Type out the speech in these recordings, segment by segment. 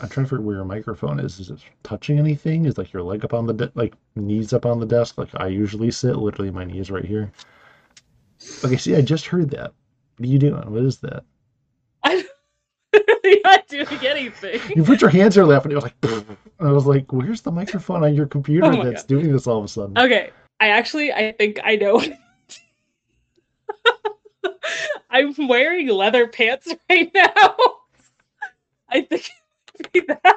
I'm trying to figure where your microphone is. Is it touching anything? Is like your leg up on the de- like knees up on the desk like I usually sit? Literally, my knees right here. Okay, see, I just heard that. What are you doing? What is that? I'm not doing anything. You put your hands in your lap and it was like, I was like, where's the microphone on your computer Oh that's God. doing this all of a sudden? Okay, I actually I think I know. I'm wearing leather pants right now. I think be that.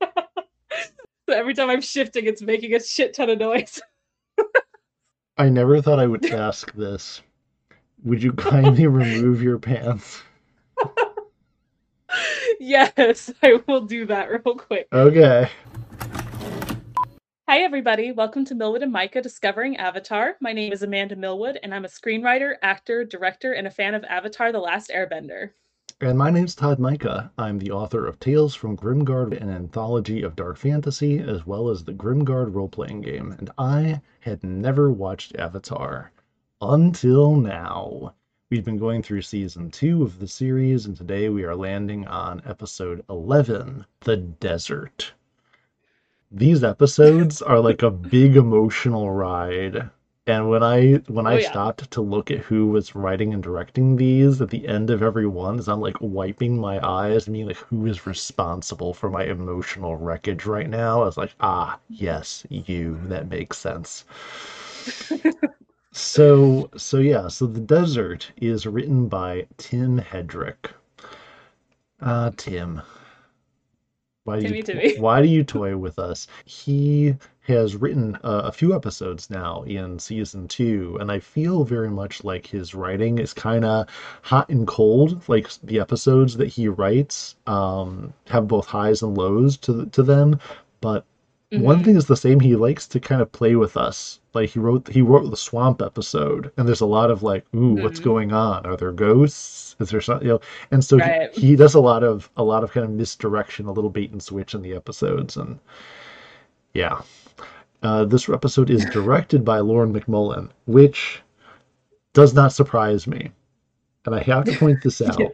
so every time I'm shifting, it's making a shit ton of noise. I never thought I would ask this. Would you kindly remove your pants? yes, I will do that real quick. Okay. Hi, everybody. Welcome to Milwood and Mika Discovering Avatar. My name is Amanda Milwood, and I'm a screenwriter, actor, director, and a fan of Avatar The Last Airbender. And my name's Todd Mika. I'm the author of Tales from Grimgard, an anthology of dark fantasy, as well as the Grimgard role playing game. And I had never watched Avatar until now. We've been going through season two of the series, and today we are landing on episode 11 The Desert. These episodes are like a big emotional ride. And when I when I Oh, yeah. stopped to look at who was writing and directing these at the end of every one, as I'm like wiping my eyes and being like, who is responsible for my emotional wreckage right now? I was like, ah, yes, you. That makes sense. so so yeah, so the desert is written by Tim Hedrick. Uh Tim. Why do Timmy, you Timmy. why do you toy with us? He has written uh, a few episodes now in season two, and I feel very much like his writing is kind of hot and cold. Like the episodes that he writes um, have both highs and lows to to them, but one Mhm. thing is the same. He likes to kind of play with us. Like he wrote he wrote the swamp episode, and there's a lot of like, ooh, what's Mhm. going on? Are there ghosts? Is there something? You know, and so Right. he, he does a lot of a lot of kind of misdirection, a little bait and switch in the episodes, and yeah. Uh, this episode is directed by Lauren MacMullan, which does not surprise me. And I have to point this out. Yeah.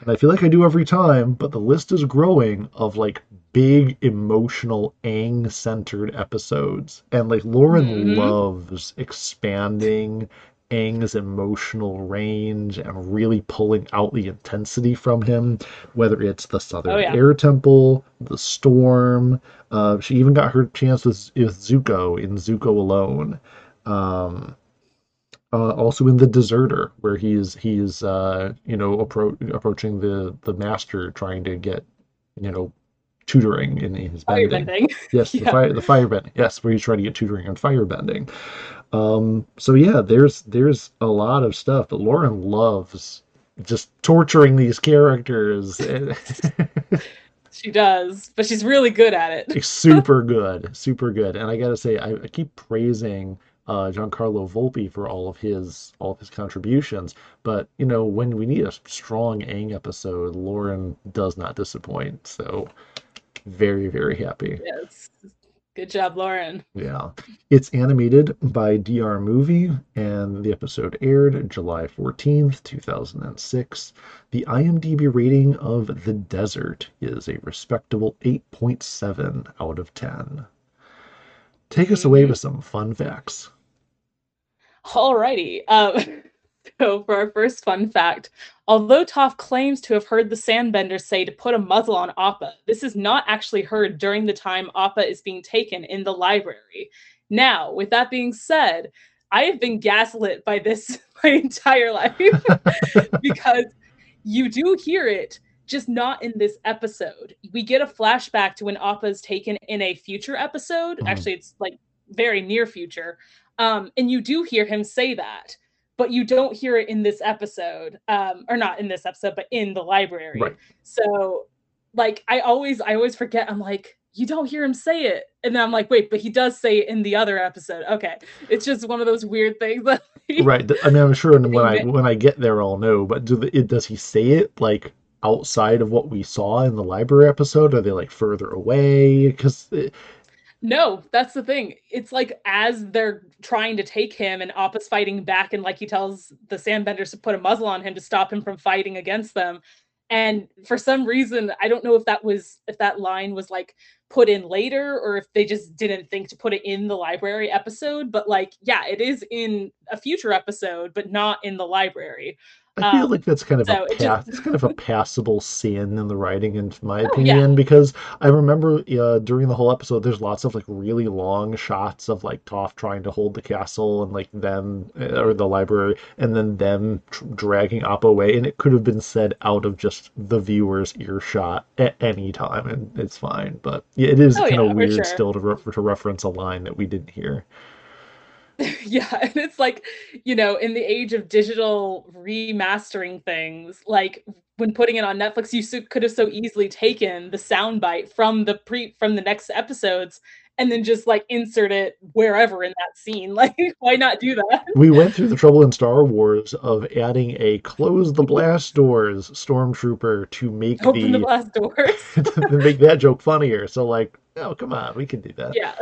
And I feel like I do every time, but the list is growing of like big emotional Aang centered episodes. And like Lauren Mhm. loves expanding Aang's emotional range and really pulling out the intensity from him, whether it's the Southern Oh, yeah. Air Temple, the Storm. Uh, she even got her chance with, with Zuko in Zuko Alone. Um, uh, also in the Deserter, where he's he's uh, you know appro- approaching the the master, trying to get you know tutoring in, in his bending. Firebending. Yes, the fire the firebending. Yes, where he's trying to get tutoring on firebending. Um, so yeah, there's there's a lot of stuff, but Lauren loves just torturing these characters. She does, but she's really good at it. Super good, super good. And I gotta say, I, I keep praising uh, Giancarlo Volpe for all of his all of his contributions. But you know, when we need a strong Aang episode, Lauren does not disappoint. So very, very happy. Yes. Good job, Lauren. Yeah. It's animated by DR Movie, and the episode aired July 14th, 2006. The IMDb rating of The Desert is a respectable 8.7 out of 10. Take us away Mhm. with some fun facts. Alrighty. Um, so for our first fun fact, although Toph claims to have heard the Sandbender say to put a muzzle on Appa, this is not actually heard during the time Appa is being taken in the library. Now, with that being said, I have been gaslit by this my entire life because you do hear it, just not in this episode. We get a flashback to when Appa is taken in a future episode. Mhm. Actually, it's like very near future. Um, and you do hear him say that, but you don't hear it in this episode. Um, or not in this episode, but in the library. Right. So like I always I always forget, I'm like, you don't hear him say it. And then I'm like, wait, but he does say it in the other episode. Okay. It's just one of those weird things that Right. I mean, I'm sure when I when I get there, I'll know. But do the, it, does he say it like outside of what we saw in the library episode? Are they like further away? Because No, that's the thing. It's like as they're trying to take him and Appa's fighting back, and like he tells the sandbenders to put a muzzle on him to stop him from fighting against them. and for some reason i don't know if that was if that line was like put in later or if they just didn't think to put it in the library episode but like yeah it is in a future episode but not in the library I feel um, like that's kind of so a it pass, just it's kind of a passable sin in the writing, in my oh yeah opinion, because I remember uh, during the whole episode, there's lots of like really long shots of like Toph trying to hold the castle and like them uh, or the library, and then them tr dragging Appa away, and it could have been said out of just the viewer's earshot at any time, and it's fine. But yeah, it is oh kind of yeah for weird sure still to re to reference a line that we didn't hear. Yeah, and it's like, you know, in the age of digital remastering things, like when putting it on Netflix, you so, could have so easily taken the soundbite from the pre from the next episodes and then just like insert it wherever in that scene. Like, why not do that? We went through the trouble in Star Wars of adding a close the blast doors stormtrooper to make Open the the blast doors. to make that joke funnier. So like, oh come on, we can do that. Yeah.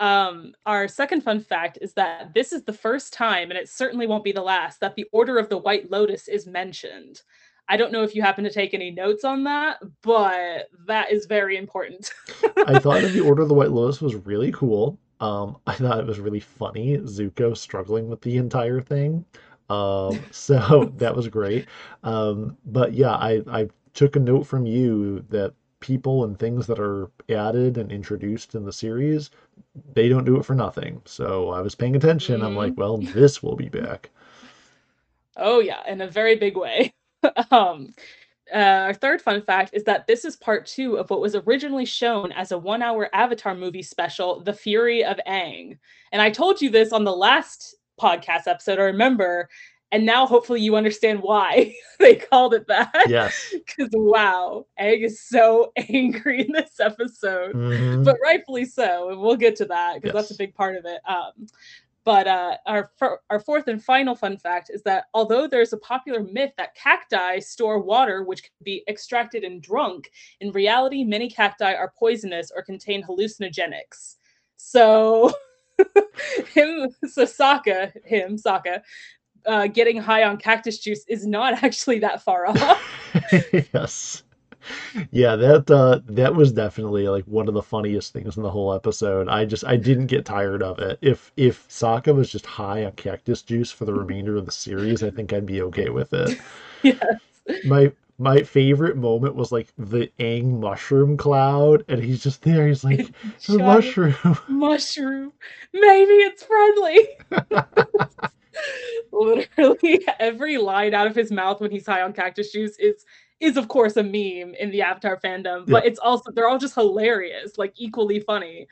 Um, our second fun fact is that this is the first time, and it certainly won't be the last, that the Order of the White Lotus is mentioned. I don't know if you happen to take any notes on that, but that is very important. I thought that the Order of the White Lotus was really cool. Um, I thought it was really funny, Zuko struggling with the entire thing. Um, so that was great. Um, but yeah, I I took a note from you that people and things that are added and introduced in the series, they don't do it for nothing. So I was paying attention. I'm like, Mhm. well, this will be back. Oh yeah, in a very big way. um, uh, our third fun fact is that this is part two of what was originally shown as a one-hour Avatar movie special, The Fury of Aang. And I told you this on the last podcast episode, I remember, and now hopefully you understand why they called it that. Yes. Because wow, Aang is so angry in this episode, hmm but rightfully so, and we'll get to that because that's a big part of it. Um, but uh, our our fourth and final fun fact is that although there's a popular myth that cacti store water which can be extracted and drunk, in reality, many cacti are poisonous or contain hallucinogenics. So him, so Sokka, him, Sokka, uh, getting high on cactus juice is not actually that far off. Yes. Yeah, that uh that was definitely like one of the funniest things in the whole episode. I just I didn't get tired of it. If if Sokka was just high on cactus juice for the remainder of the series, I think I'd be okay with it. yes. My my favorite moment was like the Aang mushroom cloud, and he's just there. He's like, "It's a mushroom." mushroom. Maybe it's friendly. Literally every line out of his mouth when he's high on cactus juice is is of course a meme in the Avatar fandom, Yeah. but it's also they're all just hilarious, like equally funny.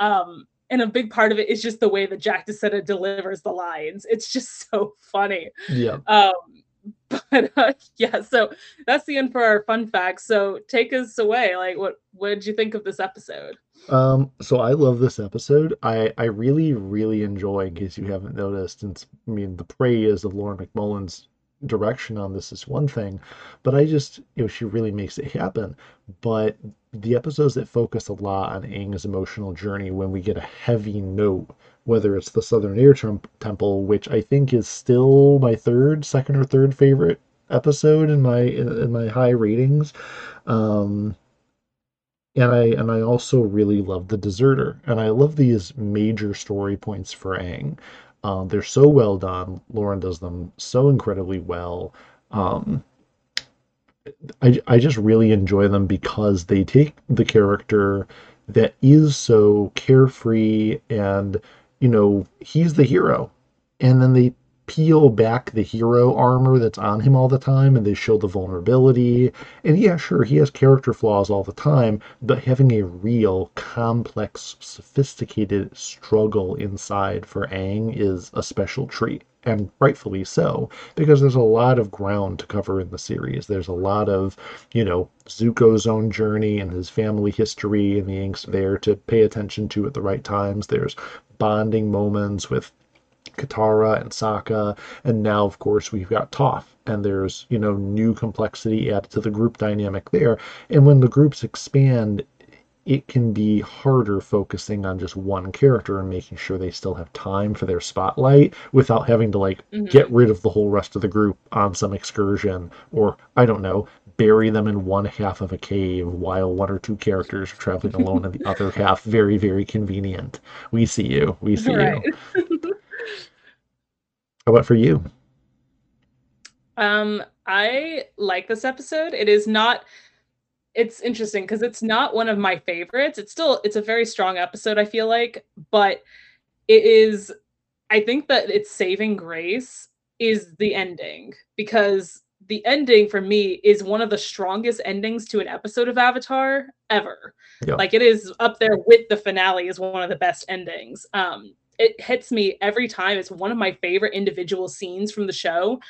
Um and a big part of it is just the way that Jack DeSena delivers the lines. It's just so funny. Yeah. Um but uh, yeah, so that's the end for our fun facts. So take us away. Like what what did you think of this episode? Um, so I love this episode. I I really really enjoy, in case you haven't noticed, and I mean the praise of Lauren MacMullan's direction on this is one thing, but I just you know she really makes it happen. But the episodes that focus a lot on Aang's emotional journey, when we get a heavy note, whether it's the Southern Air Temple, which I think is still my third, second or third favorite episode in my in, my high ratings. Um, and I and I also really love the Deserter, and I love these major story points for Aang. Um, they're so well done. Lauren does them so incredibly well. Um, I I just really enjoy them because they take the character that is so carefree and you know he's the hero, and then they peel back the hero armor that's on him all the time and they show the vulnerability and yeah, sure, he has character flaws all the time, but having a real, complex, sophisticated struggle inside for Aang is a special treat. And rightfully so, because there's a lot of ground to cover in the series. There's a lot of, you know, Zuko's own journey and his family history and the angst there to pay attention to at the right times. There's bonding moments with Katara and Sokka, and now of course we've got Toph, and there's you know new complexity added to the group dynamic there. And when the groups expand, it can be harder focusing on just one character and making sure they still have time for their spotlight without having to like Mhm. get rid of the whole rest of the group on some excursion or I don't know, bury them in one half of a cave while one or two characters are traveling alone in the other half. Very, very convenient. We see you. We see Right. you. How about for you? Um, I like this episode. It is not it's interesting because it's not one of my favorites. It's still it's a very strong episode, I feel like, but it is I think that its saving grace is the ending because the ending for me is one of the strongest endings to an episode of Avatar ever. Like it is up there with the finale is one of the best endings. Um it hits me every time. It's one of my favorite individual scenes from the show.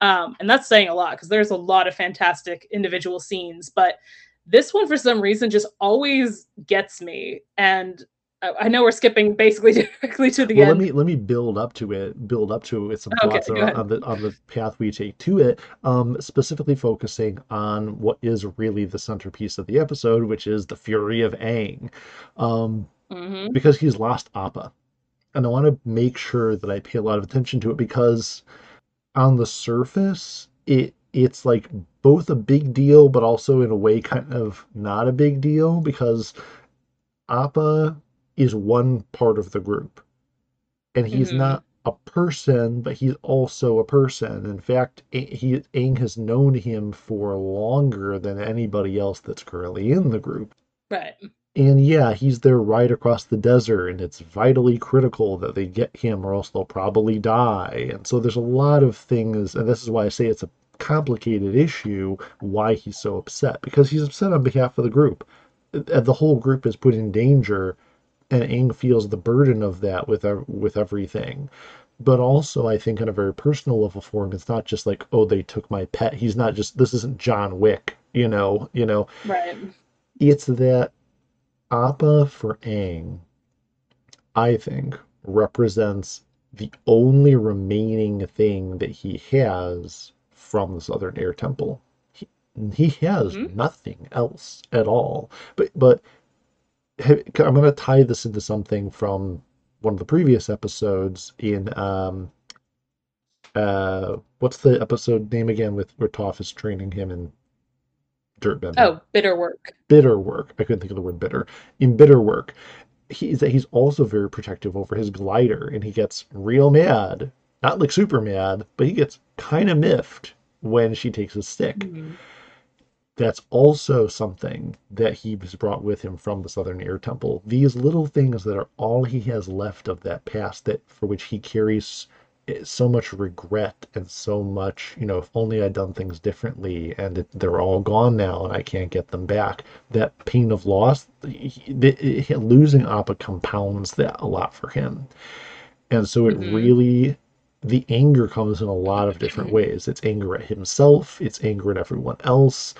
Um, and that's saying a lot because there's a lot of fantastic individual scenes, but this one for some reason just always gets me. And I, know we're skipping basically directly to the Well, let me let me build up to it. Build up to it with some Okay, thoughts on, the on the path we take to it. Um, specifically focusing on what is really the centerpiece of the episode, which is the fury of Aang, um, hmm because he's lost Appa, and I want to make sure that I pay a lot of attention to it because on the surface, it it's like both a big deal, but also in a way kind of not a big deal because Appa is one part of the group and he's Mhm. not a person, but he's also a person. In fact, he Aang has known him for longer than anybody else that's currently in the group. Right. And yeah, he's there right across the desert, and it's vitally critical that they get him, or else they'll probably die. And so there's a lot of things, and this is why I say it's a complicated issue why he's so upset because he's upset on behalf of the group. Uh, The whole group is put in danger, and Aang feels the burden of that with with everything. But also, I think on a very personal level for him, it's not just like, oh, they took my pet. He's not just this isn't John Wick, you know, you know. Right. It's that Appa for Aang, I think, represents the only remaining thing that he has from the Southern Air Temple. He, he has Mhm. nothing else at all. But but I'm going to tie this into something from one of the previous episodes in um uh what's the episode name again with where Toph is training him in Oh, bitter work. bitter work. I couldn't think of the word bitter. In bitter work, he's he's also very protective over his glider, and he gets real mad. Not like super mad, but he gets kind of miffed when she takes his stick. Mhm. That's also something that he has brought with him from the Southern Air Temple. These little things that are all he has left of that past that for which he carries so much regret and so much, you know, if only I'd done things differently and it, they're all gone now and I can't get them back. That pain of loss, he- the- he- losing Appa compounds that a lot for him. And so it Mhm. really, the anger comes in a lot of different ways. It's anger at himself, it's anger at everyone else,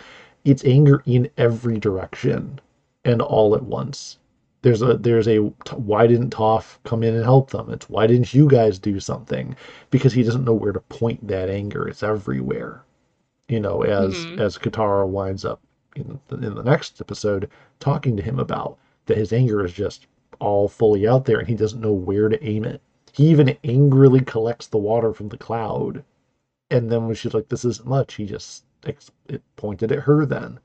it's anger in every direction and all at once. There's a there's a why didn't Toph come in and help them? It's why didn't you guys do something? Because he doesn't know where to point that anger. It's everywhere. You know, as Mhm. as Katara winds up in the, in the next episode talking to him about that his anger is just all fully out there and he doesn't know where to aim it. He even angrily collects the water from the cloud. And then when she's like, this isn't much, he just it pointed at her then.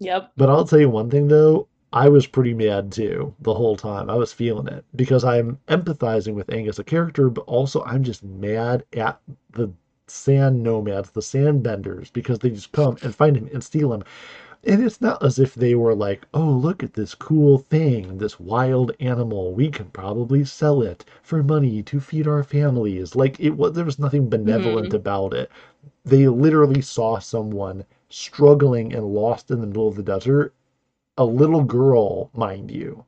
Yep. But I'll tell you one thing though, I was pretty mad too the whole time. I was feeling it because I'm empathizing with Angus, a character, but also I'm just mad at the sand nomads, the sand benders, because they just come and find him and steal him. And it's not as if they were like, oh, look at this cool thing, this wild animal. We can probably sell it for money to feed our families. Like it was, there was nothing benevolent mm-hmm. about it. They literally saw someone struggling and lost in the middle of the desert, a little girl, mind you,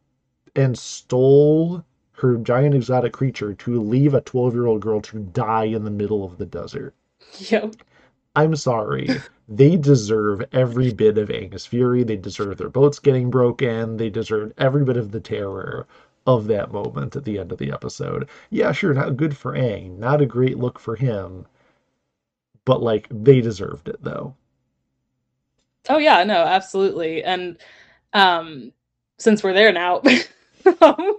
and stole her giant exotic creature to leave a 12 year old girl to die in the middle of the desert. Yep. I'm sorry. They deserve every bit of Aang's fury. They deserve their boats getting broken. They deserve every bit of the terror of that moment at the end of the episode. Yeah, sure, not good for Aang. Not a great look for him. But, like, they deserved it, though. Oh yeah, no, absolutely. And Um, since we're there now, um,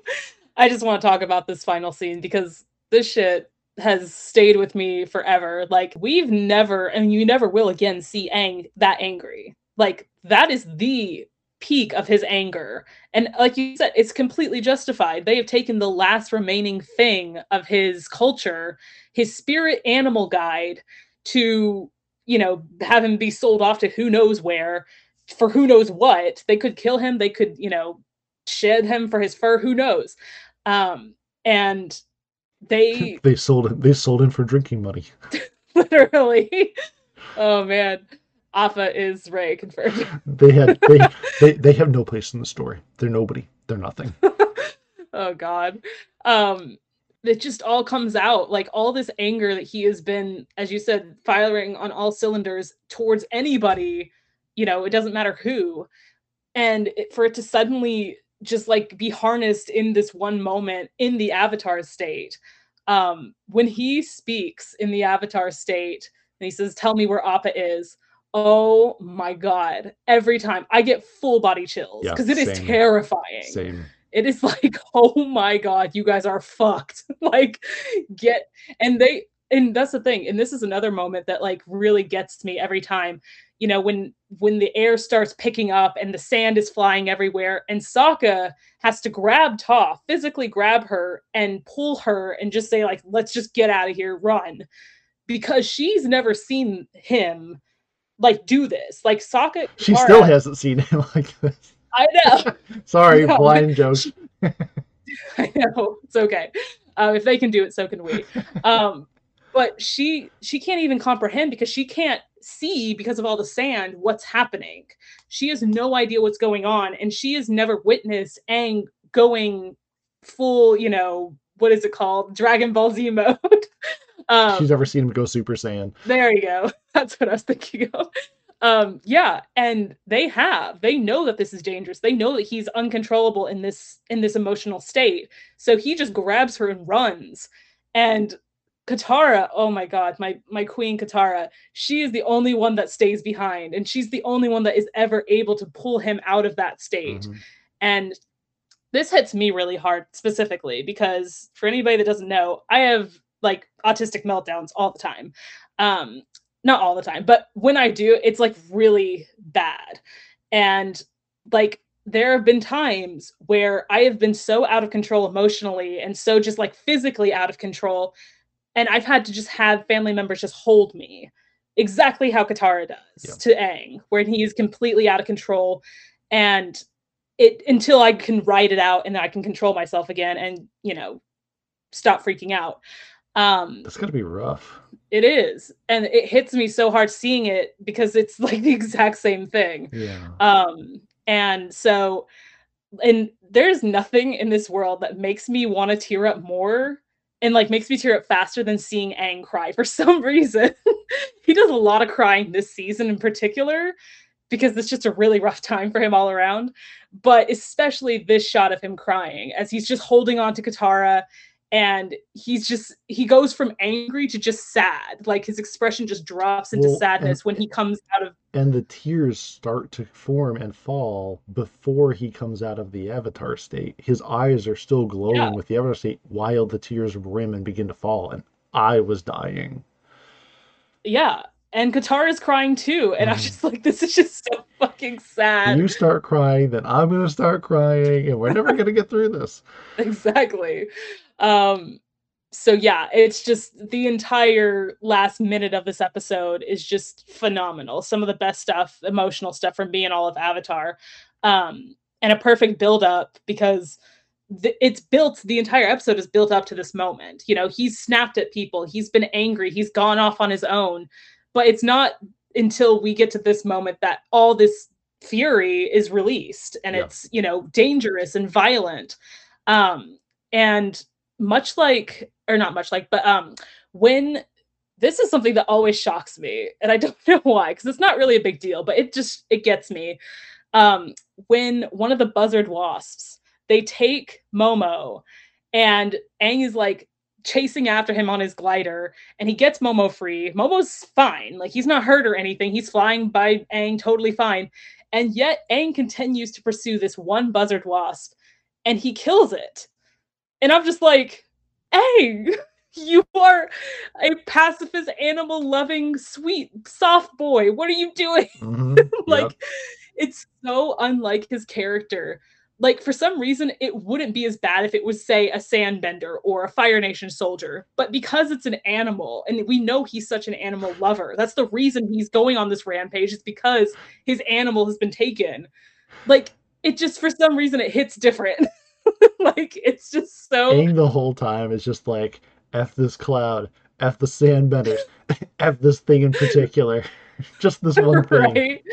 I just want to talk about this final scene because this shit has stayed with me forever. Like we've never, and you never will again see Aang that angry. Like that is the peak of his anger. And like you said, it's completely justified. They have taken the last remaining thing of his culture, his spirit animal guide, to, you know, have him be sold off to who knows where for who knows what. They could kill him, they could, you know, shed him for his fur, who knows. Um, and they they sold it they sold him for drinking money. literally. Oh man. Alpha is Ray confirmed. they had they, they they have no place in the story. They're nobody. They're nothing. oh God. Um it just all comes out like all this anger that he has been, as you said, firing on all cylinders towards anybody, you know, it doesn't matter who. And it, for it to suddenly just like be harnessed in this one moment in the avatar state. Um, when he speaks in the avatar state and he says, Tell me where Appa is, Oh my god! Every time I get full body chills because yeah, it is terrifying. Same. It is like, oh my god, you guys are fucked. like, get and they and that's the thing. And this is another moment that like really gets me every time. You know, when when the air starts picking up and the sand is flying everywhere, and Sokka has to grab Toph, physically grab her and pull her and just say like, let's just get out of here, run, because she's never seen him like do this. Like Sokka, she Kara, still hasn't seen him like this. I know. Sorry, no, blind joke. I know it's okay. Um, if they can do it, so can we. Um, but she she can't even comprehend because she can't see because of all the sand what's happening. She has no idea what's going on, and she has never witnessed Aang going full, you know, what is it called, Dragon Ball Z mode. Um, She's never seen him go Super Saiyan. There you go. That's what I was thinking of. Um, yeah, and they have. They know that this is dangerous. They know that he's uncontrollable in this in this emotional state. So he just grabs her and runs. And Katara, oh my god, my my queen Katara, she is the only one that stays behind and she's the only one that is ever able to pull him out of that state. Mm-hmm. And this hits me really hard specifically because for anybody that doesn't know, I have like autistic meltdowns all the time. Um, not all the time, but when I do, it's like really bad. And like there have been times where I have been so out of control emotionally and so just like physically out of control. And I've had to just have family members just hold me exactly how Katara does yeah. to Aang, where he is completely out of control. And it until I can write it out and I can control myself again and, you know, stop freaking out. Um, That's gonna be rough. It is, and it hits me so hard seeing it because it's like the exact same thing. Yeah. Um, and so, and there's nothing in this world that makes me want to tear up more and like makes me tear up faster than seeing Aang cry for some reason. he does a lot of crying this season in particular because it's just a really rough time for him all around. But especially this shot of him crying as he's just holding on to Katara and he's just he goes from angry to just sad like his expression just drops into well, sadness and, when he comes out of and the tears start to form and fall before he comes out of the avatar state his eyes are still glowing yeah. with the avatar state while the tears rim and begin to fall and i was dying yeah and Katara is crying too. And. I'm mm-hmm. just like, this is just so fucking sad. You start crying, then I'm gonna start crying, and we're never gonna get through this. Exactly. Um, so yeah, it's just the entire last minute of this episode is just phenomenal. Some of the best stuff, emotional stuff from being all of Avatar. Um, and a perfect build up because th- it's built the entire episode is built up to this moment. You know, he's snapped at people, he's been angry, he's gone off on his own, but it's not until we get to this moment that all this fury is released and yeah. it's, you know, dangerous and violent. Um, and much like or not much like but um when this is something that always shocks me and i don't know why because it's not really a big deal but it just it gets me um when one of the buzzard wasps they take momo and Aang is like chasing after him on his glider and he gets momo free momo's fine like he's not hurt or anything he's flying by Aang totally fine And yet Aang continues to pursue this one buzzard wasp and he kills it. And I'm just like, Aang, you are a pacifist, animal loving, sweet, soft boy. What are you doing? hmm like, Yep. it's so unlike his character. Like, for some reason, it wouldn't be as bad if it was, say, a sandbender or a Fire Nation soldier. But because it's an animal, and we know he's such an animal lover, that's the reason he's going on this rampage, is because his animal has been taken. Like, it just, for some reason, it hits different. like, it's just so. Aang the whole time is just like, F this cloud, F the sandbenders, F this thing in particular. just this one thing. right?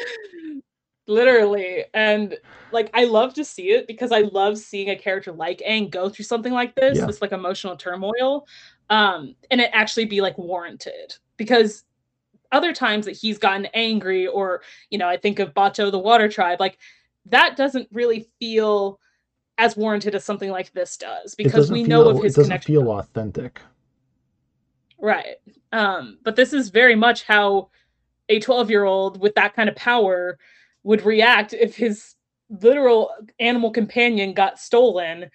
Literally. And like I love to see it because I love seeing a character like Aang go through something like this, Yeah. this like emotional turmoil. Um, and it actually be like warranted. Because other times that he's gotten angry, or you know, I think of Bato the Water Tribe, like that doesn't really feel as warranted as something like this does because we feel, know of his it doesn't connection. feel authentic. Right. Um, but this is very much how a 12 year old with that kind of power would react if his literal animal companion got stolen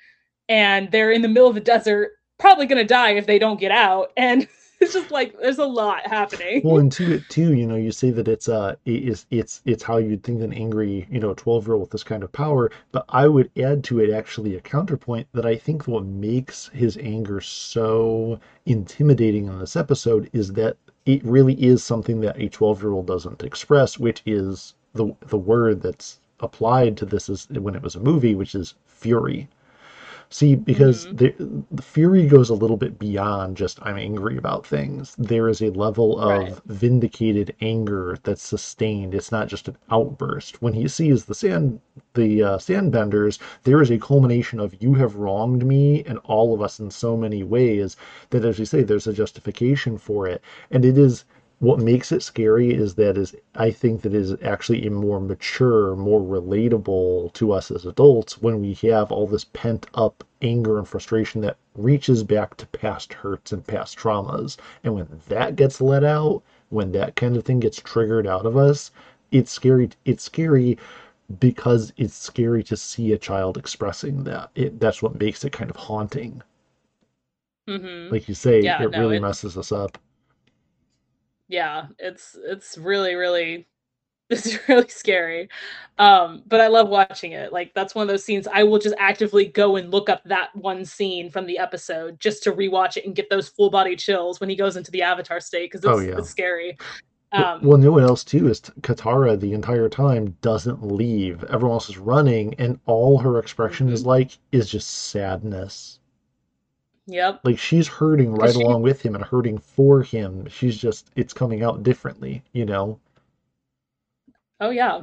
and they're in the middle of the desert, probably going to die if they don't get out. And it's just like there's a lot happening. Well, and to it too, you know, you say that it's uh it is it's it's how you'd think an angry, you know, 12 year old with this kind of power, but I would add to it actually a counterpoint that I think what makes his anger so intimidating in this episode is that it really is something that a 12 year old doesn't express, which is the the word that's applied to this is when it was a movie, which is fury. See, because Mhm. the, the fury goes a little bit beyond just I'm angry about things. There is a level of Right. vindicated anger that's sustained. It's not just an outburst. When he sees the sand, the uh, sandbenders, there is a culmination of you have wronged me and all of us in so many ways that, as you say, there's a justification for it, and it is what makes it scary is that is I think that is actually a more mature, more relatable to us as adults when we have all this pent up anger and frustration that reaches back to past hurts and past traumas. And when that gets let out, when that kind of thing gets triggered out of us, it's scary. It's scary because it's scary to see a child expressing that. It, that's what makes it kind of haunting. Mhm. Like you say, Yeah, it no, really it- messes us up. Yeah it's it's really really it's really scary um but i love watching it like that's one of those scenes i will just actively go and look up that one scene from the episode just to rewatch it and get those full body chills when he goes into the avatar state because it's, Oh, yeah. it's scary um well, no one else too is Katara the entire time doesn't leave. Everyone else is running, and all her expression is like is just sadness. Yep Like she's hurting right she- along with him and hurting for him. She's just it's coming out differently, you know. Oh yeah.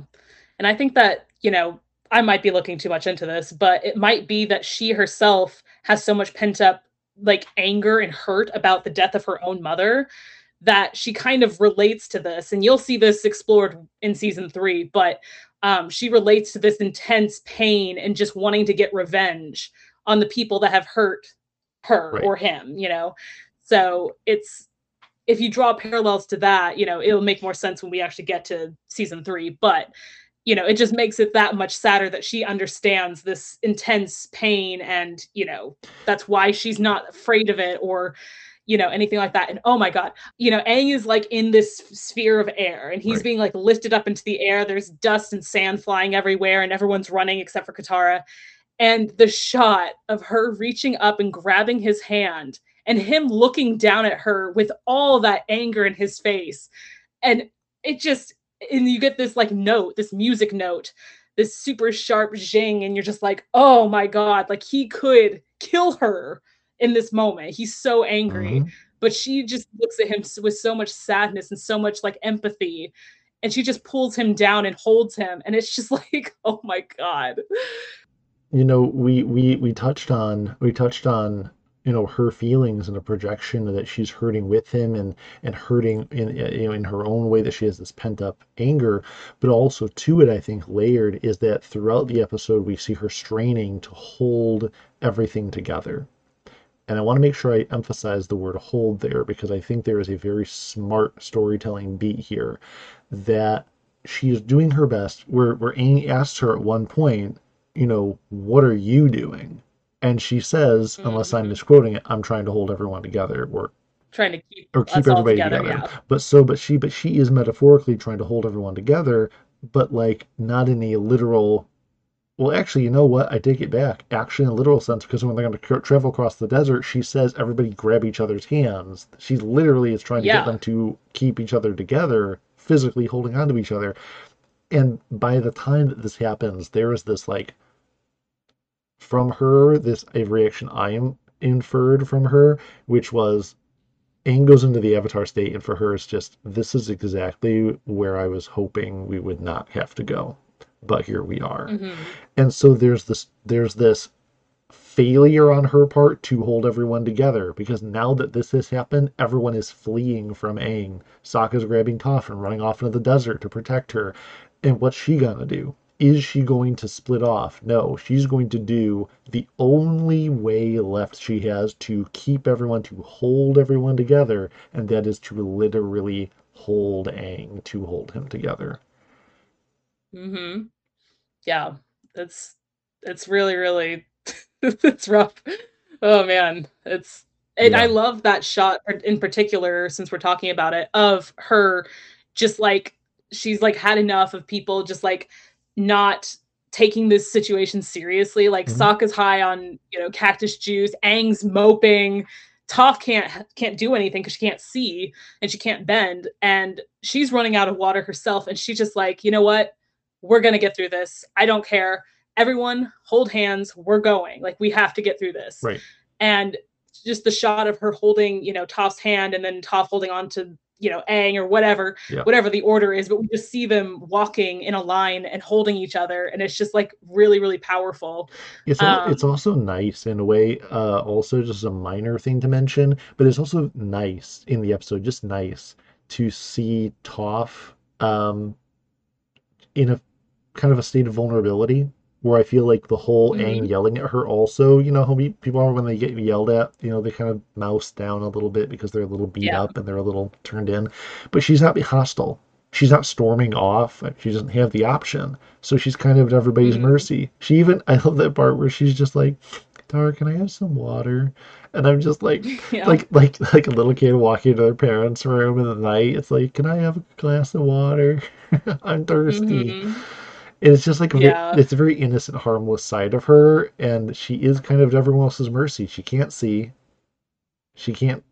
And I think that, you know, I might be looking too much into this, but it might be that she herself has so much pent up like anger and hurt about the death of her own mother that she kind of relates to this. And you'll see this explored in season 3, but um she relates to this intense pain and just wanting to get revenge on the people that have hurt her Right. or him, you know. So it's if you draw parallels to that, you know, it'll make more sense when we actually get to season three. But, you know, it just makes it that much sadder that she understands this intense pain and, you know, that's why she's not afraid of it or, you know, anything like that. And oh my God, you know, Aang is like in this sphere of air and he's Right. being like lifted up into the air. There's dust and sand flying everywhere and everyone's running except for Katara. And the shot of her reaching up and grabbing his hand and him looking down at her with all that anger in his face. And it just and you get this like note this music note this super sharp zing and you're just like oh my god like he could kill her in this moment. He's so angry. Mhm. but she just looks at him with so much sadness and so much like empathy and she just pulls him down and holds him. And it's just like oh my god You know, we we we touched on we touched on you know her feelings and a projection that she's hurting with him and and hurting in you know in her own way that she has this pent up anger but also to it i think layered is that throughout the episode we see her straining to hold everything together and i want to make sure i emphasize the word hold there because i think there is a very smart storytelling beat here that she is doing her best. Where where Aang asks her at one point, you know, what are you doing? And she says, unless I'm Mhm. misquoting it, I'm trying to hold everyone together, or Trying to keep or keep everybody together. together. Yeah. But so, but she, but she is metaphorically trying to hold everyone together, but like not in a literal. Well, actually, you know what? I take it back. Actually, in a literal sense, because when they're going to travel across the desert, she says everybody grab each other's hands. She literally is trying to Yeah. get them to keep each other together, physically holding on to each other. And by the time that this happens, there is this like from her, this a reaction I am inferred from her, which was Aang goes into the Avatar state, and for her, it's just this is exactly where I was hoping we would not have to go, but here we are. hmm And so there's this there's this failure on her part to hold everyone together because now that this has happened, everyone is fleeing from Aang. Sokka's grabbing Toph and running off into the desert to protect her. And what's she gonna do? Is she going to split off? No, she's going to do the only way left she has to keep everyone, to hold everyone together, and that is to literally hold Aang, to hold him together. Mm-hmm. Yeah. It's it's really, really it's rough. Oh man. It's and I love that shot in particular, since we're talking about it, of her just like she's like had enough of people just like not taking this situation seriously. Like Mhm. Sokka's high on, you know, cactus juice, Aang's moping. Toph can't can't do anything because she can't see and she can't bend, and she's running out of water herself, and she's just like, you know what? We're gonna get through this. I don't care. Everyone, hold hands. We're going. Like we have to get through this. Right. And just the shot of her holding, you know, Toph's hand, and then Toph holding on to, you know, Aang or whatever, Yeah. whatever the order is. But we just see them walking in a line and holding each other, and it's just like really, really powerful. It's al- it's Um, also nice in a way. Uh, also, just a minor thing to mention, but it's also nice in the episode. Just nice to see Toph um, in a kind of a state of vulnerability, where I feel like the whole Aang Mhm. yelling at her also, you know, how people are when they get yelled at, you know, they kind of mouse down a little bit because they're a little beat Yeah. up and they're a little turned in, but she's not hostile. She's not storming off. She doesn't have the option. So she's kind of at everybody's Mhm. mercy. She even, I love that part where she's just like, Tara, can I have some water? And I'm just like, Yeah. like, like, like a little kid walking to their parents' room in the night. It's like, can I have a glass of water? I'm thirsty. Mhm. It's just like, a Yeah. it's a very innocent, harmless side of her. And she is kind of at everyone else's mercy. She can't see. She can't,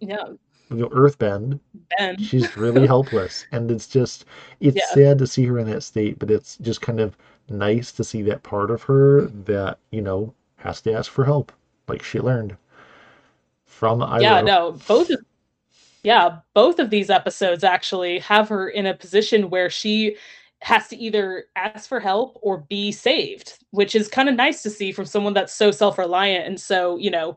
Yeah. you know, earthbend. Ben. She's really helpless. And it's just, it's Yeah. sad to see her in that state, but it's just kind of nice to see that part of her that, you know, has to ask for help, like she learned from Iroh. yeah no both of yeah both of these episodes actually have her in a position where she has to either ask for help or be saved which is kind of nice to see from someone that's so self-reliant and so you know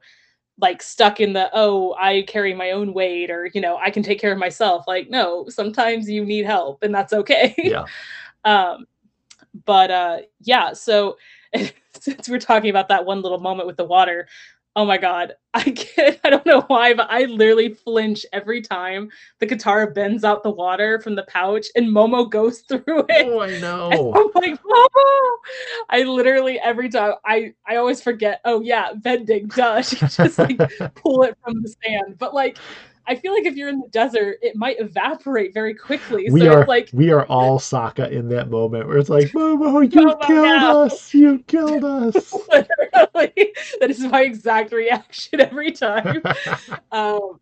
like stuck in the oh i carry my own weight or you know i can take care of myself like no sometimes you need help and that's okay Yeah. um but uh yeah so since we're talking about that one little moment with the water oh my god i get i don't know why but i literally flinch every time the katara bends out the water from the pouch and momo goes through it Oh, I and know. I'm like, Momo! I literally every time I I always forget. Oh yeah, bending. Duh. She just like pull it from the sand. But like, I feel like if you're in the desert, it might evaporate very quickly. we so are it's like, we are all Sokka in that moment where it's like, Momo, you Momo, killed no." us. You killed us. literally, that is my exact reaction every time. Um,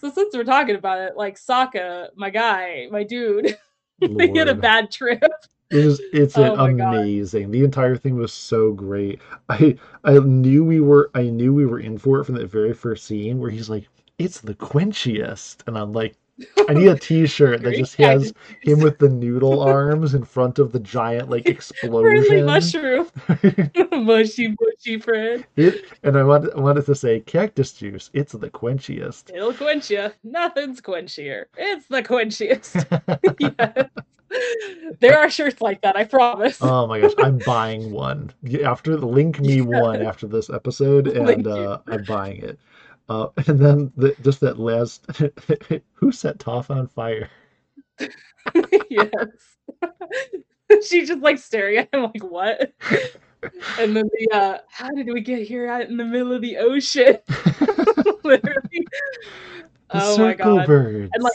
so since we're talking about it, like Sokka, my guy, my dude, he had a bad trip. It was it's Oh my God. amazing. The entire thing was so great. I I knew we were I knew we were in for it from that very first scene where he's like, "It's the quenchiest," and I'm like, I need a T-shirt that just has him with the noodle arms in front of the giant like friendly explosion. mushroom, mushy mushy friend. It, and I wanted I wanted to say cactus juice. It's the quenchiest. It'll quench you. Nothing's quenchier. It's the quenchiest. yes. There are shirts like that, I promise. Oh my gosh, I'm buying one. After the link me one after this episode, and uh, I'm buying it. Uh, and then the, just that last, who set Toph on fire? yes. She's just like staring at him like what? And then the uh how did we get here out in the middle of the ocean? Literally. The Oh my circle god. birds. And like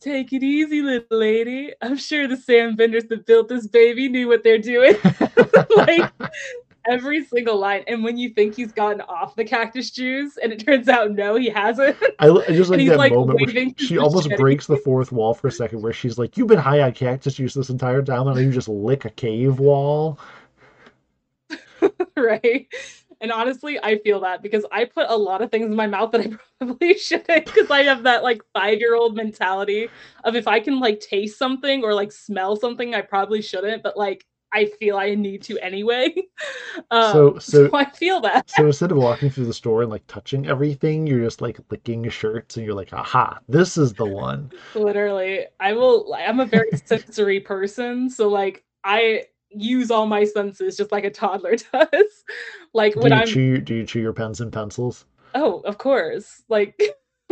Take it easy, little lady. I'm sure the sand benders that built this baby knew what they're doing. like every single line. And when you think he's gotten off the cactus juice, and it turns out no, he hasn't. I, I just like that like, moment where she, she almost machete. breaks the fourth wall for a second, where she's like, "You've been high on cactus juice this entire time, and you just lick a cave wall." right? And honestly, I feel that because I put a lot of things in my mouth that I probably shouldn't because I have that like five year old mentality of if I can like taste something or like smell something, I probably shouldn't, but like I feel I need to anyway. Um, So- so- so I feel that. So instead of walking through the store and like touching everything, you're just like licking shirts, and you're like, "Aha, this is the one." Literally, I will. I'm a very sensory person, so like I use all my senses just like a toddler does. Like Do when I'm chew? Do you chew your pens and pencils? Oh, of course. Like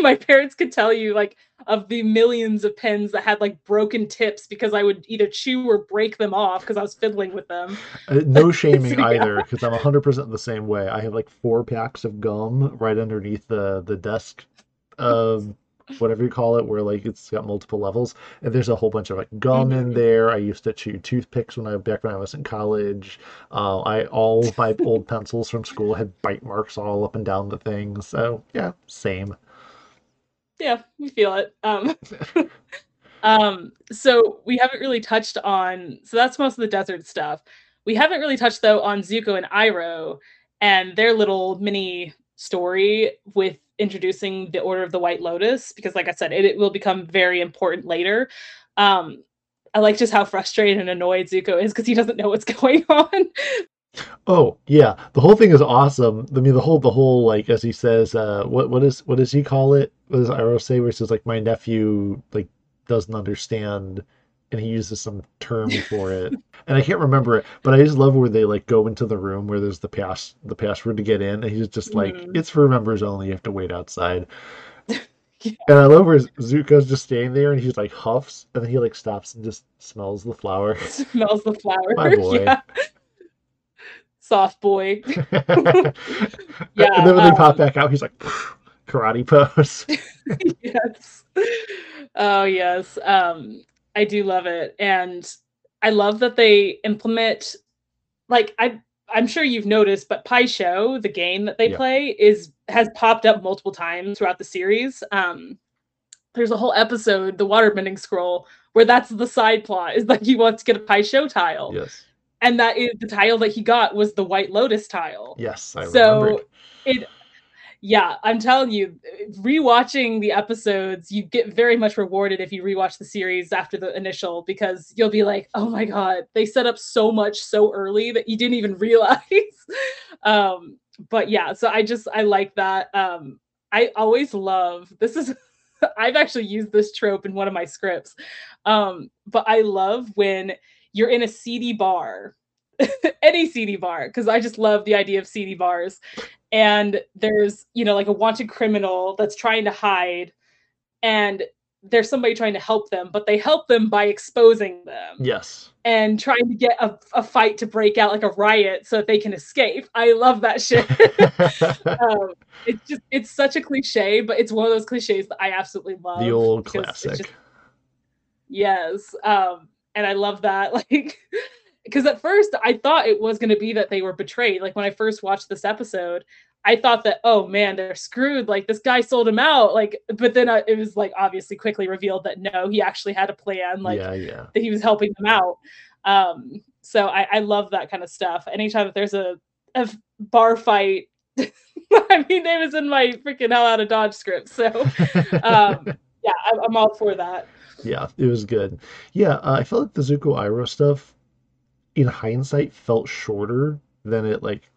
my parents could tell you like of the millions of pens that had like broken tips because I would either chew or break them off because I was fiddling with them. Uh, no shaming yeah. either, because I'm 100% the same way. I have like four packs of gum right underneath the the desk, uh, whatever you call it, where like it's got multiple levels, and there's a whole bunch of like gum in Mhm. there. I used to chew toothpicks when I back when I was in college. Uh, I all of my old pencils from school had bite marks all up and down the thing. So yeah, same. Yeah, we feel it. Um um so we haven't really touched on so that's most of the desert stuff. We haven't really touched though on Zuko and Iroh and their little mini story with introducing the Order of the White Lotus because like I said it, it will become very important later. Um I like just how frustrated and annoyed Zuko is because he doesn't know what's going on. Oh yeah, the whole thing is awesome. I mean, the whole the whole like as he says, uh, what what is what does he call it? What does Iroh say? Where he says like my nephew like doesn't understand, and he uses some term for it, and I can't remember it. But I just love where they like go into the room where there's the pass the password to get in, and he's just like Mhm. it's for members only. You have to wait outside. Yeah. And I love where Zuko's just standing there, and he's like huffs, and then he like stops and just smells the flower. Smells the flower. My boy. Yeah. Soft boy. yeah, and then when they pop um, back out, he's like karate pose. yes. Oh yes. Um I do love it and I love that they implement like I I'm sure you've noticed but Pai Sho, the game that they Yeah. play is has popped up multiple times throughout the series. Um there's a whole episode, the waterbending scroll, where that's the side plot is like he wants to get a Pai Sho tile. yes, And that is the tile that he got was the White Lotus tile. Yes, I so remembered. it yeah i'm telling you rewatching the episodes you get very much rewarded if you rewatch the series after the initial because you'll be like oh my god they set up so much so early that you didn't even realize. Um but yeah so i just i like that. Um i always love this is i've actually used this trope in one of my scripts. Um but i love when you're in a seedy bar any seedy bar because I just love the idea of seedy bars. And there's, you know, like a wanted criminal that's trying to hide, and there's somebody trying to help them, but they help them by exposing them Yes, and trying to get a, a fight to break out like a riot so that they can escape. I love that shit. um, it's just, it's such a cliche, but it's one of those cliches that I absolutely love. the old classic. just- Yes. Um, and I love that. Like, because at first I thought it was going to be that they were betrayed. Like, when I first watched this episode, I thought that, oh man, they're screwed. Like, this guy sold him out. Like, but then I, it was like obviously quickly revealed that no, he actually had a plan. Like, yeah, yeah. that he was helping them out. Um, so I, I love that kind of stuff. Anytime that there's a bar fight, I mean, it was in my freaking hell out of Dodge script. So um, yeah, I'm, all for that. yeah, it was good. Yeah, uh, I felt like the Zuko Iroh stuff, in hindsight, felt shorter than it like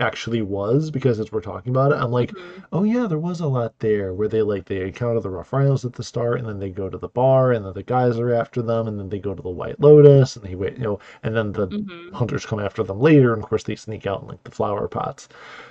actually was because as we're talking about it, I'm like, Mhm. oh yeah, there was a lot there where they like they encounter the rough rhinos at the start, and then they go to the bar, and then the guys are after them, and then they go to the White Lotus, and they wait, you know, and then the Mhm. hunters come after them later, and of course they sneak out in like the flower pots.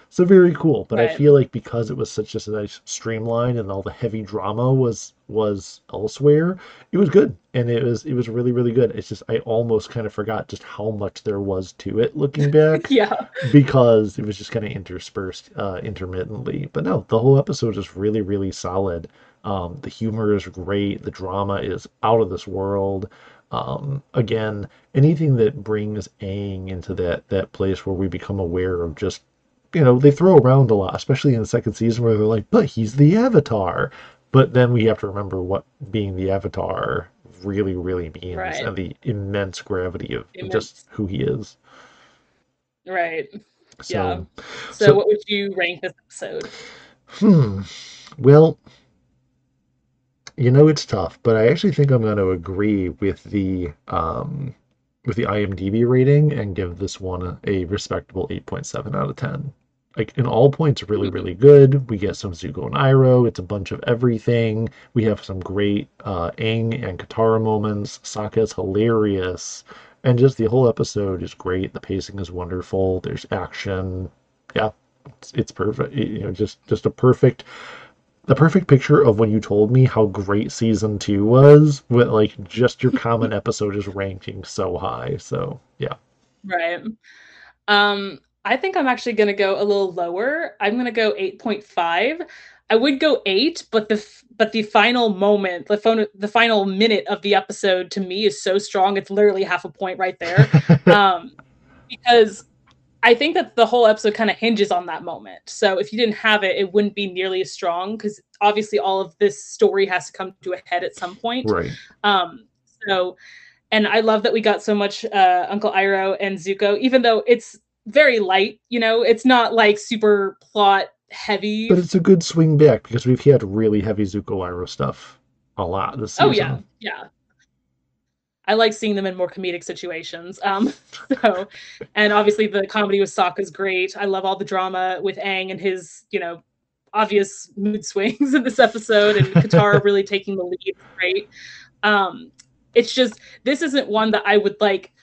So very cool. But I feel like because it was such just a nice streamline and all the heavy drama was was elsewhere, it was good. And it was it was really, really good. It's just I almost kind of forgot just how much there was to it looking back Yeah. because it was just kind of interspersed uh, intermittently. But no, the whole episode is really, really solid. Um, the humor is great. The drama is out of this world. Um, again, anything that brings Aang into that that place where we become aware of just, you know, they throw around a lot, especially in the second season where they're like, "But he's the Avatar," but then we have to remember what being the Avatar really, really means Right. and the immense gravity of Immense. just who he is. Right. So. Yeah. So, So- what would you rank this episode? Hmm. Well, you know it's tough, but I actually think I'm going to agree with the um with the IMDb rating and give this one a, a respectable 8.7 out of 10. Like in all points, really, really good. We get some Zuko and Iroh. It's a bunch of everything. We have some great uh, Aang and Katara moments. Sokka's hilarious, and just the whole episode is great. The pacing is wonderful. There's action. Yeah, it's, it's perfect. You know, just just a perfect the perfect picture of when you told me how great season two was with like just your common episode is ranking so high so yeah Right. Um, I think I'm actually going to go a little lower. I'm going to go 8.5. I would go 8, but the but the final moment, the phone the final minute of the episode to me is so strong. It's literally half a point right there. um, because I think that the whole episode kind of hinges on that moment. So if you didn't have it, it wouldn't be nearly as strong because obviously all of this story has to come to a head at some point. right Um, so, and I love that we got so much uh, Uncle Iroh and Zuko, even though it's very light. You know, it's not like super plot heavy. but it's a good swing back because we've had really heavy zuko iroh stuff a lot this season oh yeah, yeah. I like seeing them in more comedic situations. Um, so, and obviously the comedy with Sokka's great. I love all the drama with Aang and his, you know, obvious mood swings in this episode, and Katara really taking the lead. is Great. Um, it's just this isn't one that I would like.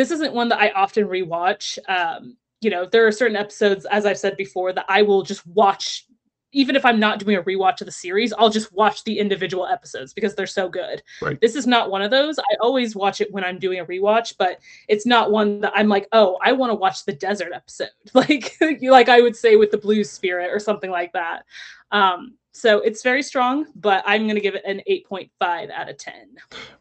This isn't one that I often rewatch. Um, you know, there are certain episodes, as I've said before, that I will just watch even if I'm not doing a rewatch of the series, I'll just watch the individual episodes because they're so good. Right. This is not one of those. I always watch it when I'm doing a rewatch, but it's not one that I'm like, oh, I want to watch the desert episode, like like I would say with the blue Spirit or something like that. Um, so it's very strong, but I'm gonna give it an 8.5 out of 10.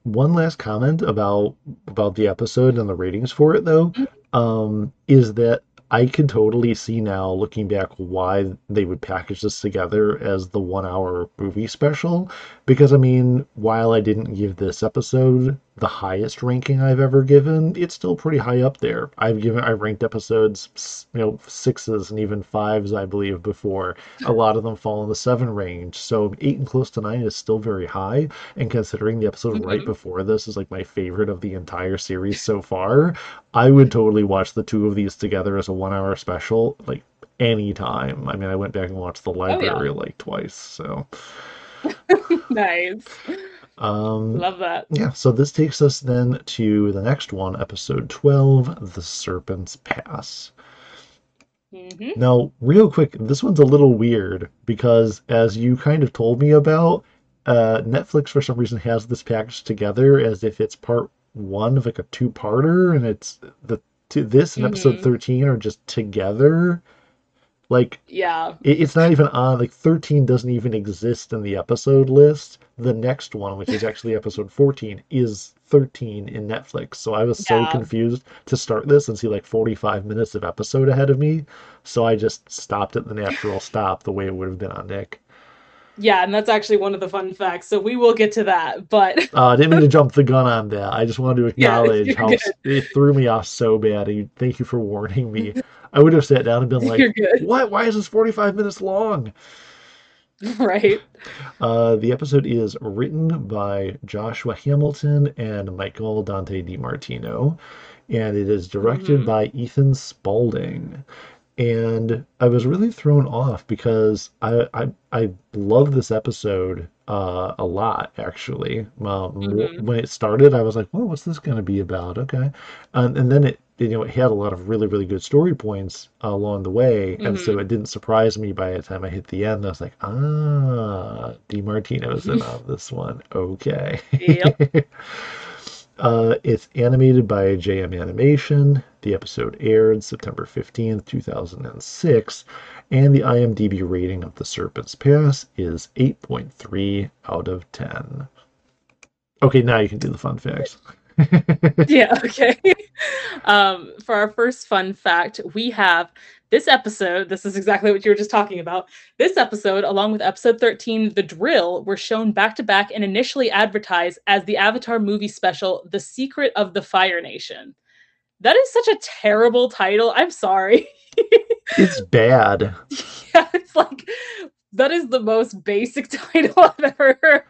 one last comment about about the episode and the ratings for it though um is that I can totally see now, looking back, why they would package this together as the one hour movie special. Because, I mean, while I didn't give this episode the highest ranking I've ever given, it's still pretty high up there. I've given, I've ranked episodes, you know, sixes and even fives, I believe, before. A lot of them fall in the seven range. So, eight and close to nine is still very high. And considering the episode right Mhm. before this is like my favorite of the entire series so far, I would totally watch the two of these together as a one hour special, like anytime. I mean, I went back and watched the library like twice. So, nice. Um, Love that. yeah, so this takes us then to the next one, episode 12 The Serpent's Pass. hmm Now, real quick, this one's a little weird because, as you kind of told me about, uh, Netflix for some reason has this packaged together as if it's part one of like a two-parter, and it's the to this and episode Mhm. 13 are just together. Like Yeah. it, it's not even on like 13 doesn't even exist in the episode list. The next one, which is actually episode 14, is 13 in Netflix. So I was so confused to start this and see like 45 minutes of episode ahead of me. So I just stopped at the natural stop the way it would have been on Nick. Yeah, and that's actually one of the fun facts. So we will get to that. But Uh, I didn't mean to jump the gun on that. I just wanted to acknowledge you're how good. it threw me off so bad. And thank you for warning me. I would have sat down and been like, "What? Why is this 45 minutes long?" Right. Uh, the episode is written by Joshua Hamilton and Michael Dante DiMartino, and it is directed Mhm. by Ethan Spalding. And I was really thrown off because I I, I love this episode uh, a lot actually. Um, Mhm. When it started, I was like, "Well, what's this going to be about?" Okay, and, and then it you know, it had a lot of really, really good story points along the way. And Mhm. so it didn't surprise me by the time I hit the end. I was like, ah, DiMartino's in on this one. Okay. Yep. uh, it's animated by JM Animation. The episode aired September 15th, 2006. And the IMDb rating of The Serpent's Pass is 8.3 out of 10. Okay, now you can do the fun facts. yeah, okay. um, for our first fun fact, we have this episode. This is exactly what you were just talking about. This episode, along with episode 13, The Drill, were shown back to back and initially advertised as the Avatar movie special, The Secret of the Fire Nation. That is such a terrible title. I'm sorry. It's bad. yeah, it's like that is the most basic title I've ever heard.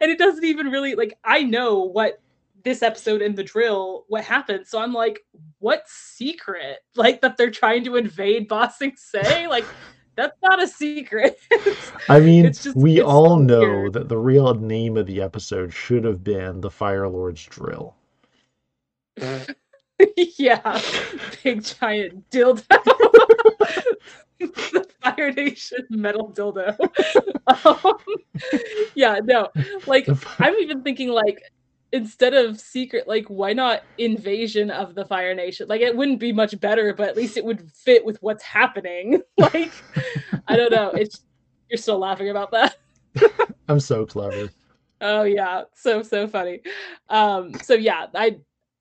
And it doesn't even really like I know what this episode in the drill what happened. So I'm like, what secret? Like that they're trying to invade Ba Sing Se? Like that's not a secret. I mean, just- we all know that the real name of the episode should have been The Fire Lord's Drill. yeah. Big giant dildo. the Fire Nation metal dildo. um, yeah, no. Like I'm even thinking like instead of secret, like why not invasion of the Fire Nation? Like it wouldn't be much better, but at least it would fit with what's happening. like I don't know. It's you're still laughing about that. I'm so clever. Oh yeah, so so funny. Um so yeah, I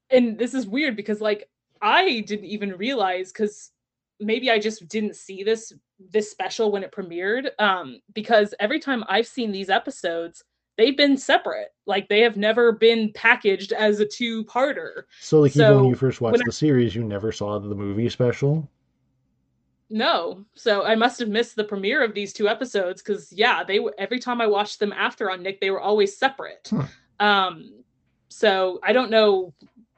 and this is weird because like I didn't even realize cuz maybe I just didn't see this this special when it premiered um because every time I've seen these episodes they've been separate. Like they have never been packaged as a two-parter. So, like, even when you first watched when I- the series, you never saw the movie special? No. So I must have missed the premiere of these two episodes cuz yeah, they every time I watched them after on Nick they were always separate. Hmm. Um so I don't know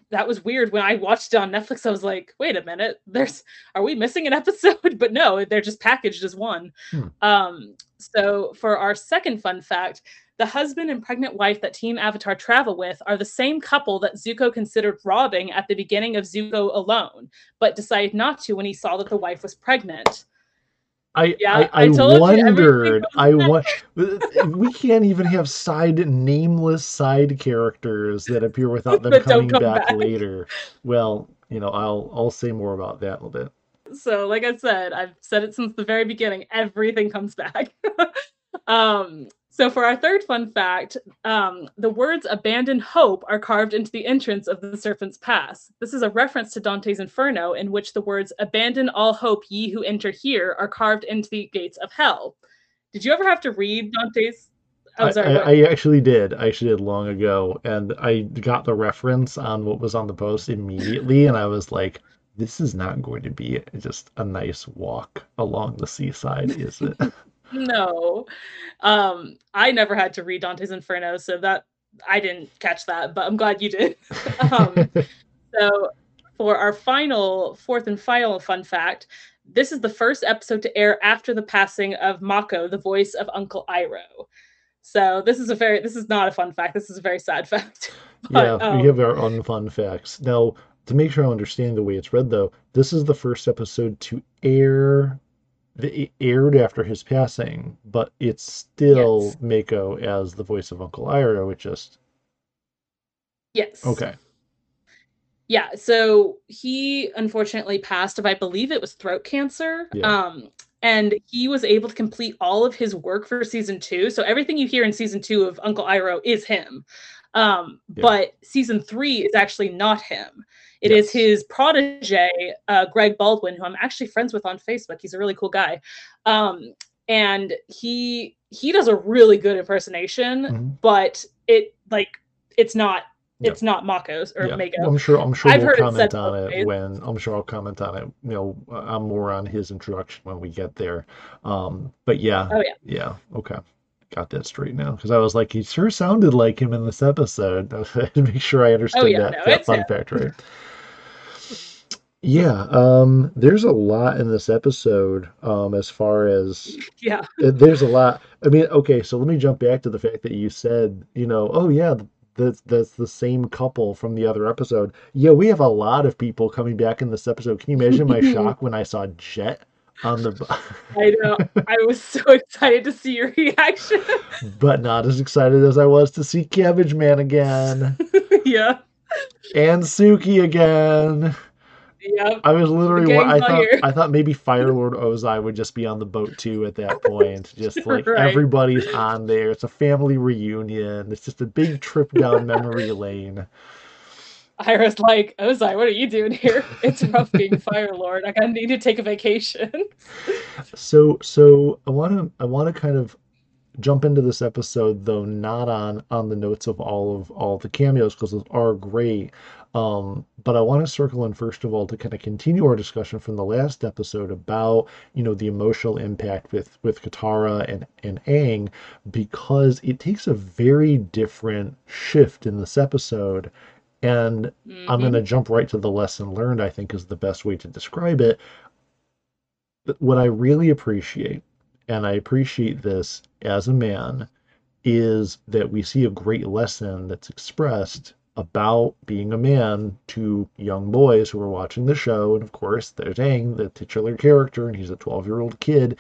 that was weird when I watched it on Netflix I was like, "Wait a minute. There's are we missing an episode?" But no, they're just packaged as one. Hmm. Um so for our second fun fact, the husband and pregnant wife that Team Avatar travel with are the same couple that Zuko considered robbing at the beginning of Zuko alone, but decided not to when he saw that the wife was pregnant. I Yeah, I, I I wondered. I want. we can't even have side nameless side characters that appear without them coming come back, back. later. Well, you know, I'll I'll say more about that in a little bit. So, like I said, I've said it since the very beginning. Everything comes back. um, so, for our third fun fact, um, the words "abandon hope" are carved into the entrance of the Serpent's Pass. This is a reference to Dante's Inferno, in which the words "abandon all hope, ye who enter here" are carved into the gates of hell. Did you ever have to read Dante's? Oh, I, sorry. I. I actually did. I actually did long ago, and I got the reference on what was on the post immediately, and I was like, "This is not going to be just a nice walk along the seaside, is it?" No. Um, I never had to read Dante's Inferno, so that I didn't catch that, but I'm glad you did. um, so for our final, fourth and final fun fact, this is the first episode to air after the passing of Mako, the voice of Uncle Iroh. So this is a very this is not a fun fact. This is a very sad fact. Yeah, um, we have our unfun facts. Now, to make sure I understand the way it's read, though, this is the first episode to air. The, it aired after his passing, but it's still Yes. Mako as the voice of Uncle Iroh. It just yes. okay. Yeah, so he unfortunately passed of I believe it was throat cancer. Yeah. Um and he was able to complete all of his work for season 2. So everything you hear in season 2 of Uncle Iroh is him. Um Yeah. but season 3 is actually not him. It is Yes. his protege uh Greg Baldwin who I'm actually friends with on Facebook. He's a really cool guy. Um and he he does a really good impersonation, Mhm. but it like it's not Yeah. it's not Mako's or Yeah. Mako. I'm sure. I'm sure I've we'll heard it comment on it ways. when. I'm sure I'll comment on it. You know, I'm more on his introduction when we get there. Um, but yeah, Oh yeah. yeah, okay, got that straight now. Because I was like, he sure sounded like him in this episode. make sure I understood Oh, yeah, that, no, that fun fact right. Yeah, um, there's a lot in this episode. Um, as far as Yeah. uh, there's a lot. I mean, okay, so let me jump back to the fact that you said, you know, oh yeah, that's that's the same couple from the other episode. Yeah, we have a lot of people coming back in this episode. Can you imagine my shock when I saw Jet on the I know. I was so excited to see your reaction. but not as excited as I was to see Cabbage Man again. yeah. And Suki again. Yep. I was literally I thought. I thought maybe Fire Lord Ozai would just be on the boat too at that point. Just like Right. everybody's on there. It's a family reunion. It's just a big trip down memory lane. Iroh's like, Ozai, what are you doing here? It's rough being Fire Lord. Like, I need to take a vacation. So so I want to I want to kind of jump into this episode though not on on the notes of all of all the cameos because those are great. Um, but I want to circle in first of all to kind of continue our discussion from the last episode about you know the emotional impact with with Katara and and Aang because it takes a very different shift in this episode. And I'm Mhm. going to jump right to the lesson learned, I think is the best way to describe it. But What I really appreciate, and I appreciate this as a man, is that we see a great lesson that's expressed about being a man to young boys who are watching the show. And of course, there's Aang, the titular character, and he's a 12 year old kid,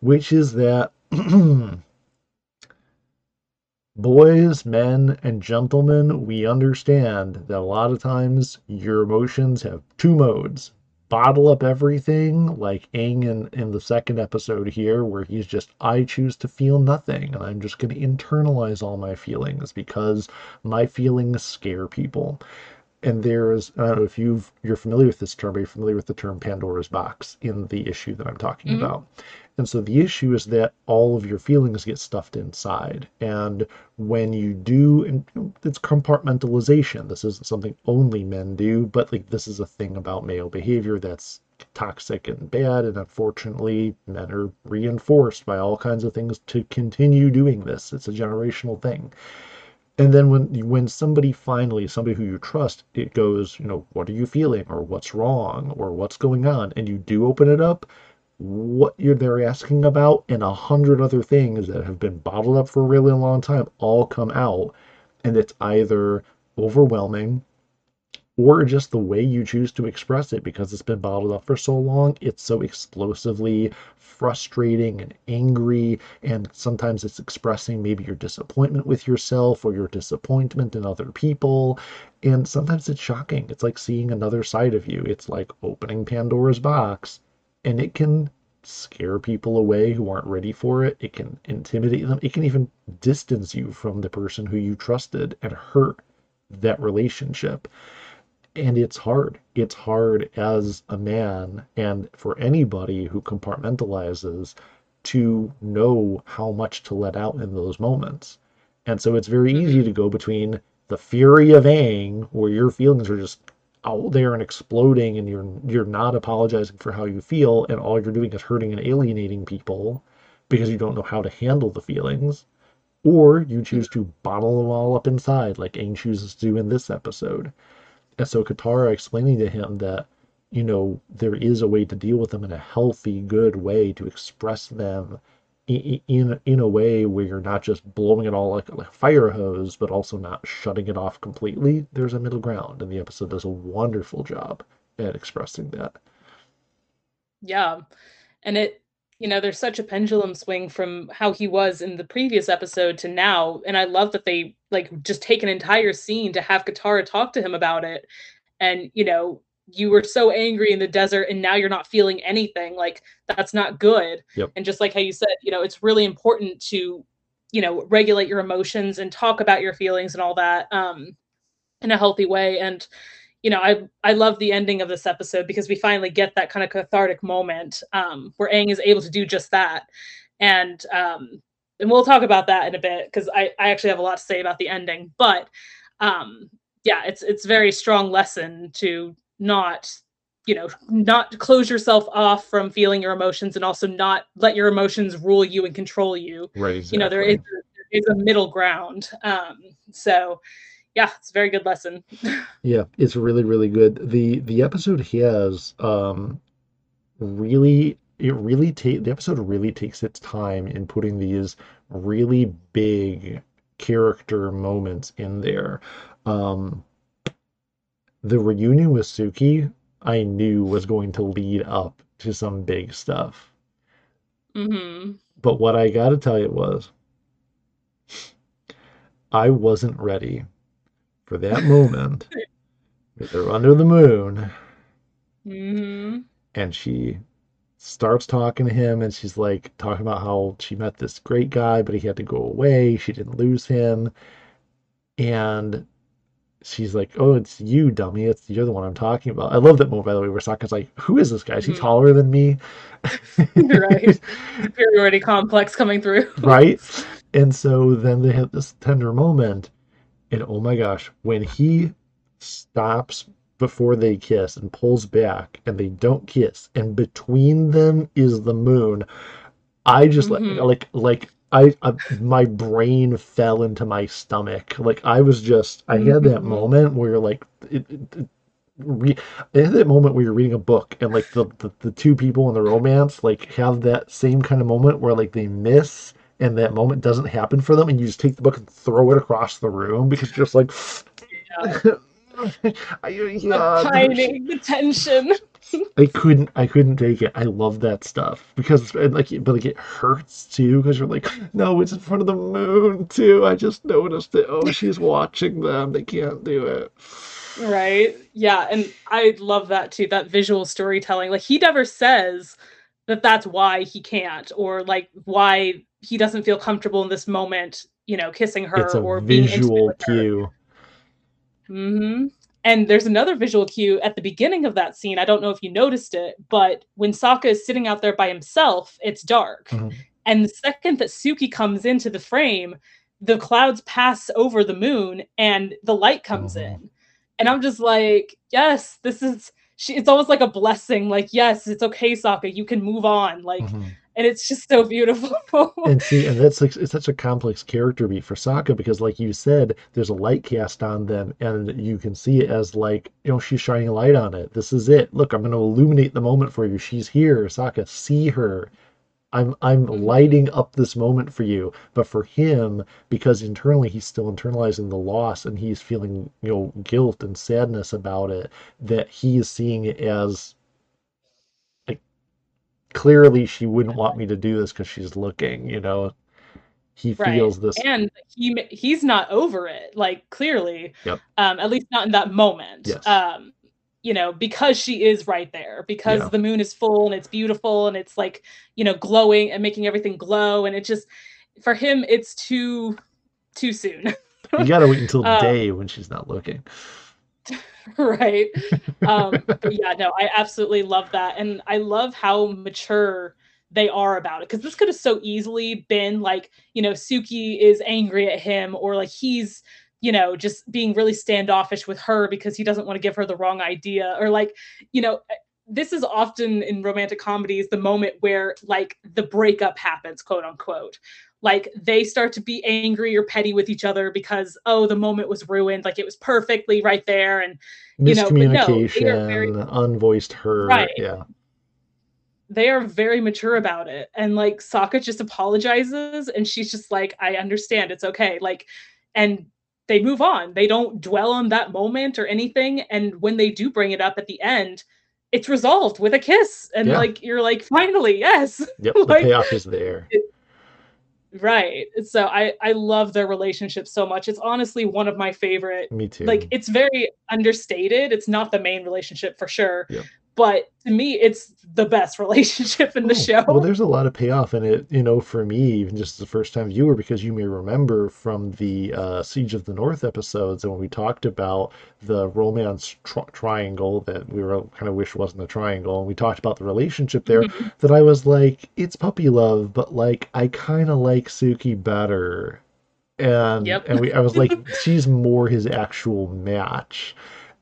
which is that boys, men, and gentlemen, we understand that a lot of times your emotions have two modes. Bottle up everything, like Aang in, in the second episode here, where he's just, I choose to feel nothing, and I'm just going to internalize all my feelings because my feelings scare people. And there's, I don't know if you've, you're familiar with this term, are you're familiar with the term Pandora's box in the issue that I'm talking Mhm. about? And so the issue is that all of your feelings get stuffed inside. And when you do, and it's compartmentalization. This isn't something only men do, but like this is a thing about male behavior that's toxic and bad. And unfortunately, men are reinforced by all kinds of things to continue doing this. It's a generational thing. And then when when somebody finally, somebody who you trust, it goes, you know, what are you feeling, or what's wrong, or what's going on, and you do open it up, what you're they're asking about, and a hundred other things that have been bottled up for a really long time all come out, and it's either overwhelming or just the way you choose to express it because it's been bottled up for so long. It's so explosively frustrating and angry, and sometimes it's expressing maybe your disappointment with yourself or your disappointment in other people. And sometimes it's shocking. It's like seeing another side of you. It's like opening Pandora's box, and it can scare people away who aren't ready for it. It can intimidate them. It can even distance you from the person who you trusted and hurt that relationship and it's hard. It's hard as a man and for anybody who compartmentalizes to know how much to let out in those moments. And so it's very easy mm-hmm. to go between the fury of Aang, where your feelings are just out there and exploding and you're you're not apologizing for how you feel and all you're doing is hurting and alienating people because you don't know how to handle the feelings. Or you choose to bottle them all up inside, like Aang chooses to do in this episode. And so Katara explaining to him that, you know, there is a way to deal with them in a healthy, good way to express them in in a way where you're not just blowing it all like, like a fire hose, but also not shutting it off completely. There's a middle ground, and the episode does a wonderful job at expressing that. Yeah. And it, you know, there's such a pendulum swing from how he was in the previous episode to now. And I love that they like just take an entire scene to have Katara talk to him about it. And, you know, you were so angry in the desert and now you're not feeling anything. Like that's not good. Yep. And just like how you said, you know, it's really important to, you know, regulate your emotions and talk about your feelings and all that um in a healthy way. And you know, I I love the ending of this episode because we finally get that kind of cathartic moment um, where Aang is able to do just that, and um, and we'll talk about that in a bit because I I actually have a lot to say about the ending, but um, yeah, it's it's very strong lesson to not you know not close yourself off from feeling your emotions and also not let your emotions rule you and control you. Right. You know, there is there is a middle ground. Um, so yeah, it's a very good lesson. Yeah, it's really, really good. The the episode has um really it really take the episode really takes its time in putting these really big character moments in there. Um, the reunion with Suki, I knew was going to lead up to some big stuff. hmm But what I got to tell you was, I wasn't ready for that moment. They're under the moon, hmm and she starts talking to him, and she's like talking about how she met this great guy, but he had to go away. She didn't lose him, and she's like, "Oh, it's you, dummy. It's you're the one I'm talking about." I love that moment, by the way, where Sokka's like, "Who is this guy? Is he Mhm. taller than me?" Right. Superiority complex coming through. right? And so then they have this tender moment, and oh my gosh, when he stops before they kiss and pulls back, and they don't kiss, and between them is the moon, I just Mhm. like like like. I, I my brain fell into my stomach. Like I was just I had that Mhm. moment where like it, it, re, I had that moment where you're reading a book and like the, the the two people in the romance like have that same kind of moment where like they miss and that moment doesn't happen for them and you just take the book and throw it across the room because you're just like I, yeah, the pining, the tension. I couldn't I couldn't take it. I love that stuff because like but like it hurts too because you're like no it's in front of the moon too. I just noticed it. Oh she's watching them. They can't do it. Right. Yeah. And I love that too, that visual storytelling. Like, he never says that that's why he can't, or like why he doesn't feel comfortable in this moment, you know, kissing her It's a or being intimate visual with her. cue. hmm And there's another visual cue at the beginning of that scene. I don't know if you noticed it, but when Sokka is sitting out there by himself, it's dark. Mhm. And the second that Suki comes into the frame, the clouds pass over the moon and the light comes Mhm. in. And I'm just like, yes, this is she it's almost like a blessing. Like, yes, it's okay, Sokka, you can move on. Like, Mhm. And it's just so beautiful. And see, and that's like it's such a complex character beat for Sokka because, like you said, there's a light cast on them, and you can see it as like you know she's shining a light on it. This is it. Look, I'm going to illuminate the moment for you. She's here, Sokka. See her. I'm I'm Mhm. lighting up this moment for you. But for him, because internally he's still internalizing the loss and he's feeling you know guilt and sadness about it, that he is seeing it as clearly she wouldn't want me to do this because she's looking. You know, he Right. feels this. And he he's not over it, like clearly. Yep. Um, at least not in that moment. Yes. Um, you know, because she is right there, because Yeah. the moon is full and it's beautiful and it's like, you know, glowing and making everything glow. And it just for him, it's too too soon. You gotta wait until Um, day when she's not looking. right? Um but yeah no i absolutely love that and i love how mature they are about it because this could have so easily been like you know suki is angry at him or like he's you know just being really standoffish with her because he doesn't want to give her the wrong idea or like you know eh, this is often in romantic comedies the moment where like the breakup happens quote unquote like they start to be angry or petty with each other because oh the moment was ruined like it was perfectly right there and you know, but no, they are very- unvoiced hurt. Right. Yeah. they are very mature about it and like Sokka just apologizes and she's just like I understand it's okay like and they move on they don't dwell on that moment or anything and when they do bring it up at the end it's resolved with a kiss and Yeah. like you're like finally yes Yep. The Like- payoff is there. Right so I I love their relationship so much it's honestly one of my favorite Me too. like it's very understated it's not the main relationship for sure Yep. But to me it's the best relationship in the Oh, show Well, there's a lot of payoff in it, you know, for me, even just the first time viewer, because you may remember from the uh, Siege of the North episodes and when we talked about the romance tr- triangle that we were kind of wish wasn't a triangle, and we talked about the relationship there, Mhm. that I was like, it's puppy love, but like I kind of like Suki better. And Yep. and we I was like, she's more his actual match.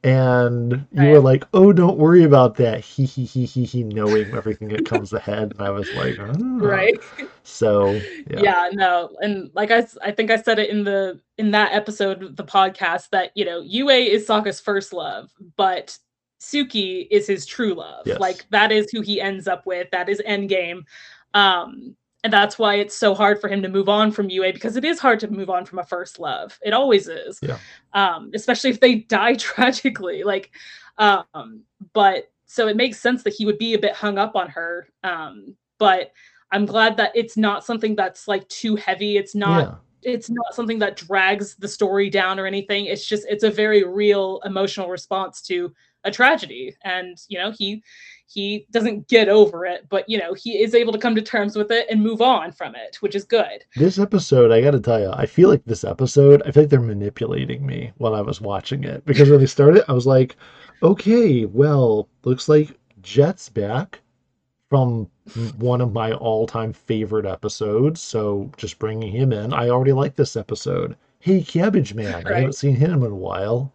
And you were like, "Oh, don't worry about that." He he he he he, knowing everything that comes ahead, and I was like, "Oh." right So yeah. yeah, no and like I, I think i said it in the in that episode of the podcast that you know yue is Sokka's first love but suki is his true love Yes. like that is who he ends up with that is endgame um and that's why it's so hard for him to move on from Yue because it is hard to move on from a first love. It always is. Yeah. Um, especially if they die tragically. Like, um, but so it makes sense that he would be a bit hung up on her. Um, but I'm glad that it's not something that's like too heavy. It's not Yeah. it's not something that drags the story down or anything. It's just it's a very real emotional response to a tragedy. And you know, he he doesn't get over it, but you know, he is able to come to terms with it and move on from it, which is good. This episode, I got to tell you, I feel like this episode, I feel like they're manipulating me while I was watching it because when they started, I was like, okay, well, looks like Jet's back from one of my all-time favorite episodes, so just bringing him in. I already like this episode. Hey, Cabbage Man, I haven't seen him in a while.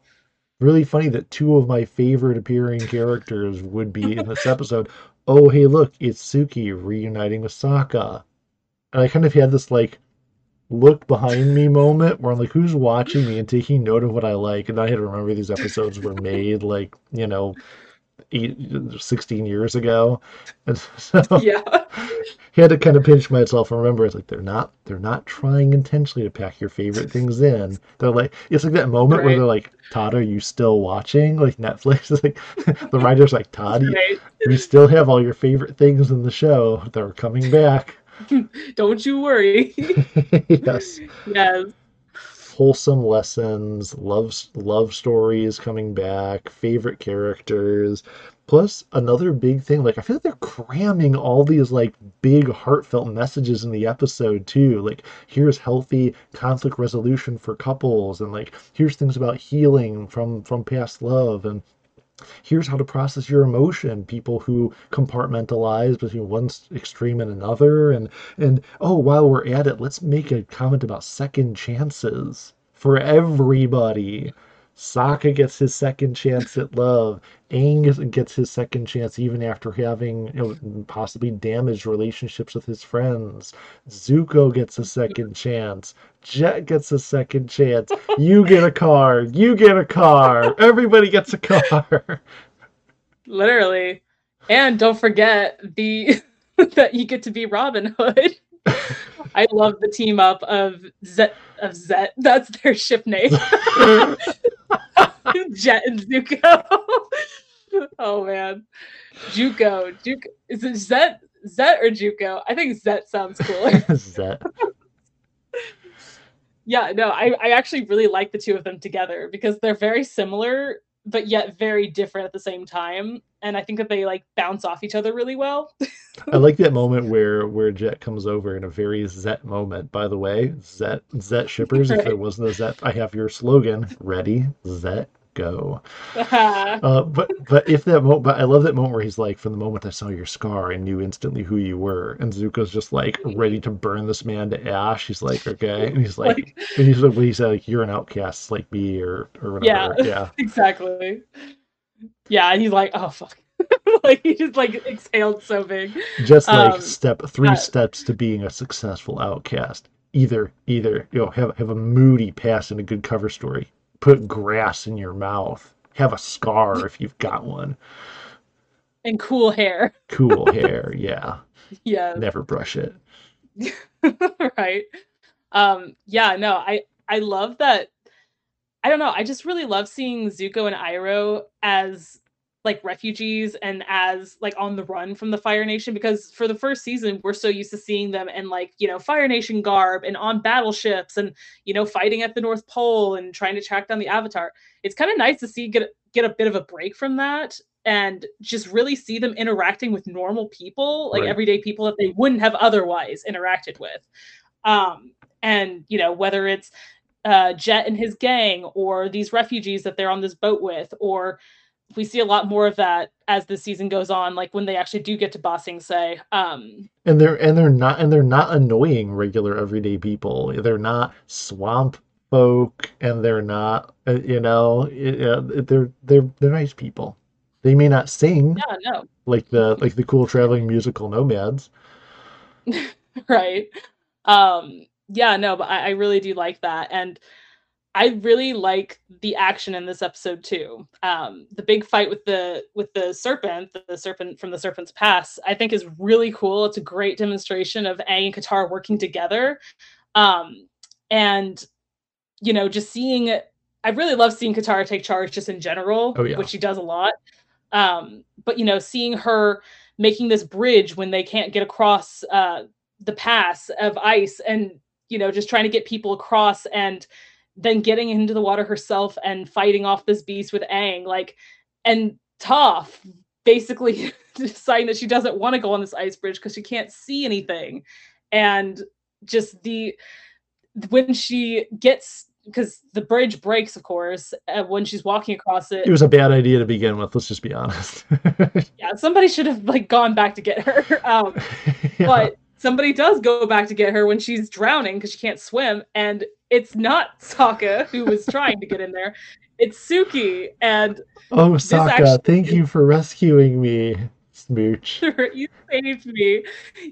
Really funny that two of my favorite appearing characters would be in this episode. Oh, hey, look, it's Suki reuniting with Sokka. And I kind of had this like look behind me moment where I'm like, who's watching me and taking note of what I like? And I had to remember these episodes were made like, you know, 16 years ago. And so Yeah. had to kind of pinch myself and remember it's like they're not they're not trying intentionally to pack your favorite things in. They're like it's like that moment where they're like, Todd, are you still watching? Like Netflix is like the writer's like, Todd, you, Right. we still have all your favorite things in the show. They're coming back. Don't you worry. yes. yes. Wholesome lessons, love love stories coming back, favorite characters. Plus another big thing, like I feel like they're cramming all these like big heartfelt messages in the episode too. Like here's healthy conflict resolution for couples and like here's things about healing from from past love and here's how to process your emotion. People who compartmentalize between one extreme and another and and oh while we're at it let's make a comment about second chances for everybody Sokka gets his second chance at love. Aang gets his second chance even after having you know, possibly damaged relationships with his friends. Zuko gets a second chance. Jet gets a second chance. You get a car. You get a car. Everybody gets a car. Literally. And don't forget the that you get to be Robin Hood. I love the team up of Zet of Zet. That's their ship name. Jet and Zuko. oh man. Juko. Juko. Is it Zet? Zet or Juko? I think Zet sounds cooler. Zet. yeah, no, I, I actually really like the two of them together because they're very similar, but yet very different at the same time. And I think that they like bounce off each other really well. I like that moment where where Jet comes over in a very Zet moment. By the way, Zet Zet shippers. If Right. there wasn't a Zet, I have your slogan: ready, Zet, go. Uh, but but if that moment, but I love that moment where he's like, from the moment I saw your scar, I knew instantly who you were. And Zuko's just like ready to burn this man to ash. He's like, okay, and he's like, Like- and he's like, he said like, you're an outcast like me or or whatever. Yeah, exactly. Yeah, and he's like, oh fuck. like he just like exhaled so big. just like Um, step three uh, steps to being a successful outcast. Either either you know have have a moody past and a good cover story. Put grass in your mouth. Have a scar if you've got one. And cool hair. Cool hair, yeah. Yeah. Never brush it. right. Um, yeah, no, I I love that. I don't know. I just really love seeing Zuko and Iroh as like refugees and as like on the run from the Fire Nation because for the first season we're so used to seeing them in like, you know, Fire Nation garb and on battleships and you know fighting at the North Pole and trying to track down the Avatar. It's kind of nice to see get get a bit of a break from that and just really see them interacting with normal people, like Right. everyday people that they wouldn't have otherwise interacted with. Um, and you know, whether it's uh, Jet and his gang, or these refugees that they're on this boat with, or we see a lot more of that as the season goes on, like when they actually do get to Ba Sing Se. Um, and they're and they're not and they're not annoying regular everyday people they're not swamp folk and they're not uh, you know uh, they're they're they're nice people they may not sing yeah, no, like the like the cool traveling musical nomads right. Um, yeah, no, but I, I really do like that. And I really like the action in this episode too. Um, the big fight with the with the serpent, the serpent from the Serpent's Pass, I think is really cool. It's a great demonstration of Aang and Katara working together, um, and you know, just seeing. I really love seeing Katara take charge just in general, Oh, yeah. which she does a lot. Um, but you know, seeing her making this bridge when they can't get across uh, the pass of ice, and you know, just trying to get people across and then getting into the water herself and fighting off this beast with Aang, like, and Toph basically deciding that she doesn't want to go on this ice bridge because she can't see anything, and just the when she gets because the bridge breaks, of course, uh, when she's walking across it. It was a bad idea to begin with. Let's just be honest. yeah, somebody should have like gone back to get her. Um, Yeah. but somebody does go back to get her when she's drowning because she can't swim and it's not Sokka who was trying to get in there it's Suki and oh, Sokka, actually thank you for rescuing me, Smooch. you saved me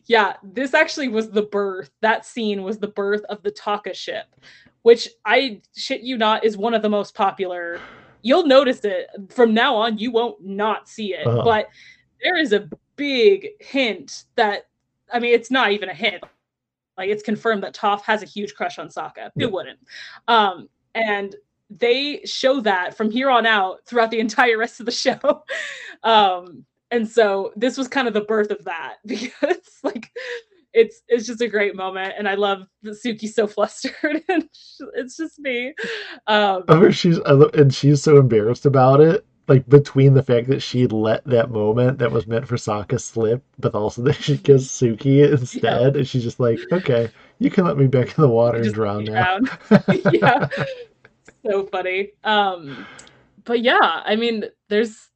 yeah this actually was the birth that scene was the birth of the Tokka ship which I shit you not is one of the most popular you'll notice it from now on you won't not see it Uh-huh. but there is a big hint that I mean, it's not even a hint. Like it's confirmed that Toph has a huge crush on Sokka. Who wouldn't? Um, and they show that from here on out throughout the entire rest of the show. um, and so this was kind of the birth of that because like it's it's just a great moment and I love that Suki's so flustered and it's just me. Um Oh, she's I and she's so embarrassed about it. Like between the fact that she let that moment that was meant for Sokka slip, but also that she gives Suki instead, and she's just like, "Okay, you can let me back in the water and drown now." yeah so funny um but yeah i mean there's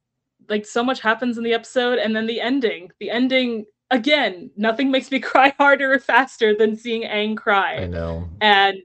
like so much happens in the episode and then the ending the ending again nothing makes me cry harder or faster than seeing Aang cry. I know. and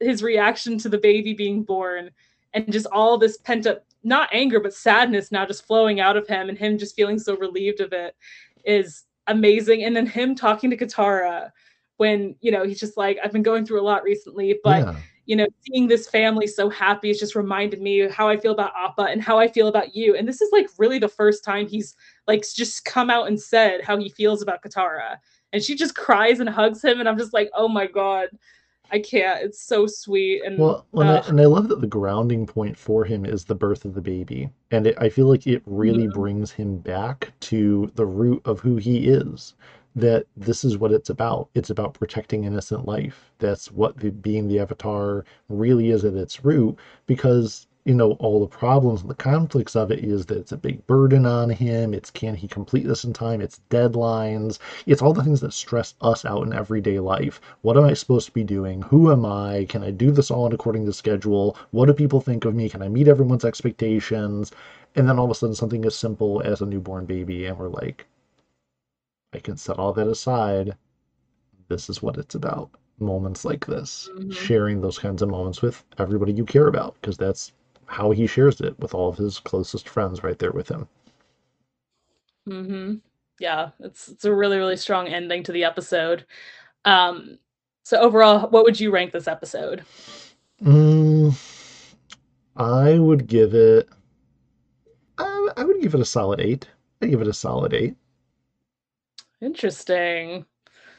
his reaction to the baby being born and just all this pent up not anger but sadness now just flowing out of him and him just feeling so relieved of it is amazing and then him talking to Katara when you know he's just like I've been going through a lot recently but yeah, you know, seeing this family so happy has just reminded me of how I feel about Appa and how I feel about you. And this is like really the first time he's like just come out and said how he feels about Katara. And she just cries and hugs him. And I'm just like, oh my God, I can't. It's so sweet. And Well, and I, and I love that the grounding point for him is the birth of the baby, and it, I feel like it really Mhm. brings him back to the root of who he is. That this is what it's about. It's about protecting innocent life. That's what the, being the Avatar really is at its root. Because you know all the problems and the conflicts of it is that it's a big burden on him. It's can he complete this in time? It's deadlines. It's all the things that stress us out in everyday life. What am I supposed to be doing? Who am I? Can I do this all according to schedule? What do people think of me? Can I meet everyone's expectations? And then all of a sudden, something as simple as a newborn baby, and we're like, I can set all that aside. This is what it's about. Moments like this, Mhm. sharing those kinds of moments with everybody you care about, because that's how he shares it with all of his closest friends right there with him. hmm yeah, it's it's a really, really strong ending to the episode. Um, so overall, what would you rank this episode? Mm, I would give it. I, I would give it a solid eight. I give it a solid eight. Interesting.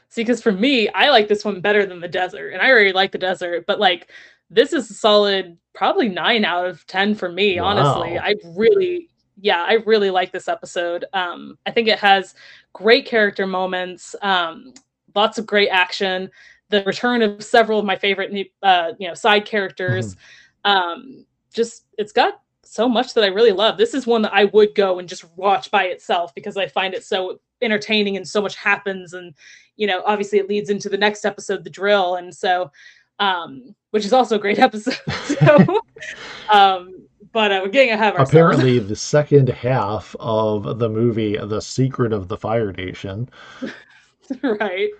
See, because for me, I like this one better than the desert, and I already like the desert, but like this is a solid, probably nine out of ten for me. Honestly, I really, yeah, I really like this episode. Um, I think it has great character moments, um, lots of great action, the return of several of my favorite, uh, you know, side characters. Um, just it's got so much that I really love. This is one that I would go and just watch by itself because I find it so entertaining and so much happens and you know obviously it leads into the next episode the drill and so um which is also a great episode. So um but uh, we're getting ahead of ourselves. Apparently, the second half of the movie, The Secret of the Fire Nation. right.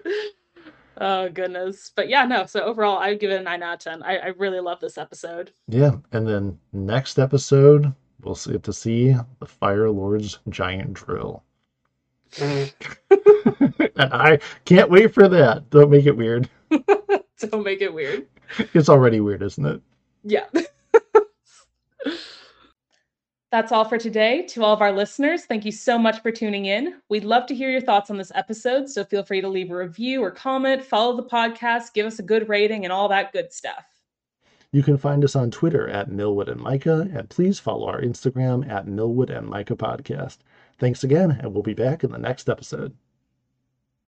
Oh goodness. But yeah no so overall i would give it a 9 out of 10 I, I really love this episode. Yeah, and then next episode, we'll get to see the Fire Lord's giant drill. and I can't wait for that. Don't make it weird. don't make it weird It's already weird, isn't it? Yeah. That's all for today. To all of our listeners, thank you so much for tuning in. We'd love to hear your thoughts on this episode, so feel free to leave a review or comment, follow the podcast, give us a good rating, and all that good stuff. You can find us on Twitter at Milwood and Mika, and please follow our Instagram at Milwood and Mika Podcast. Thanks again, and we'll be back in the next episode.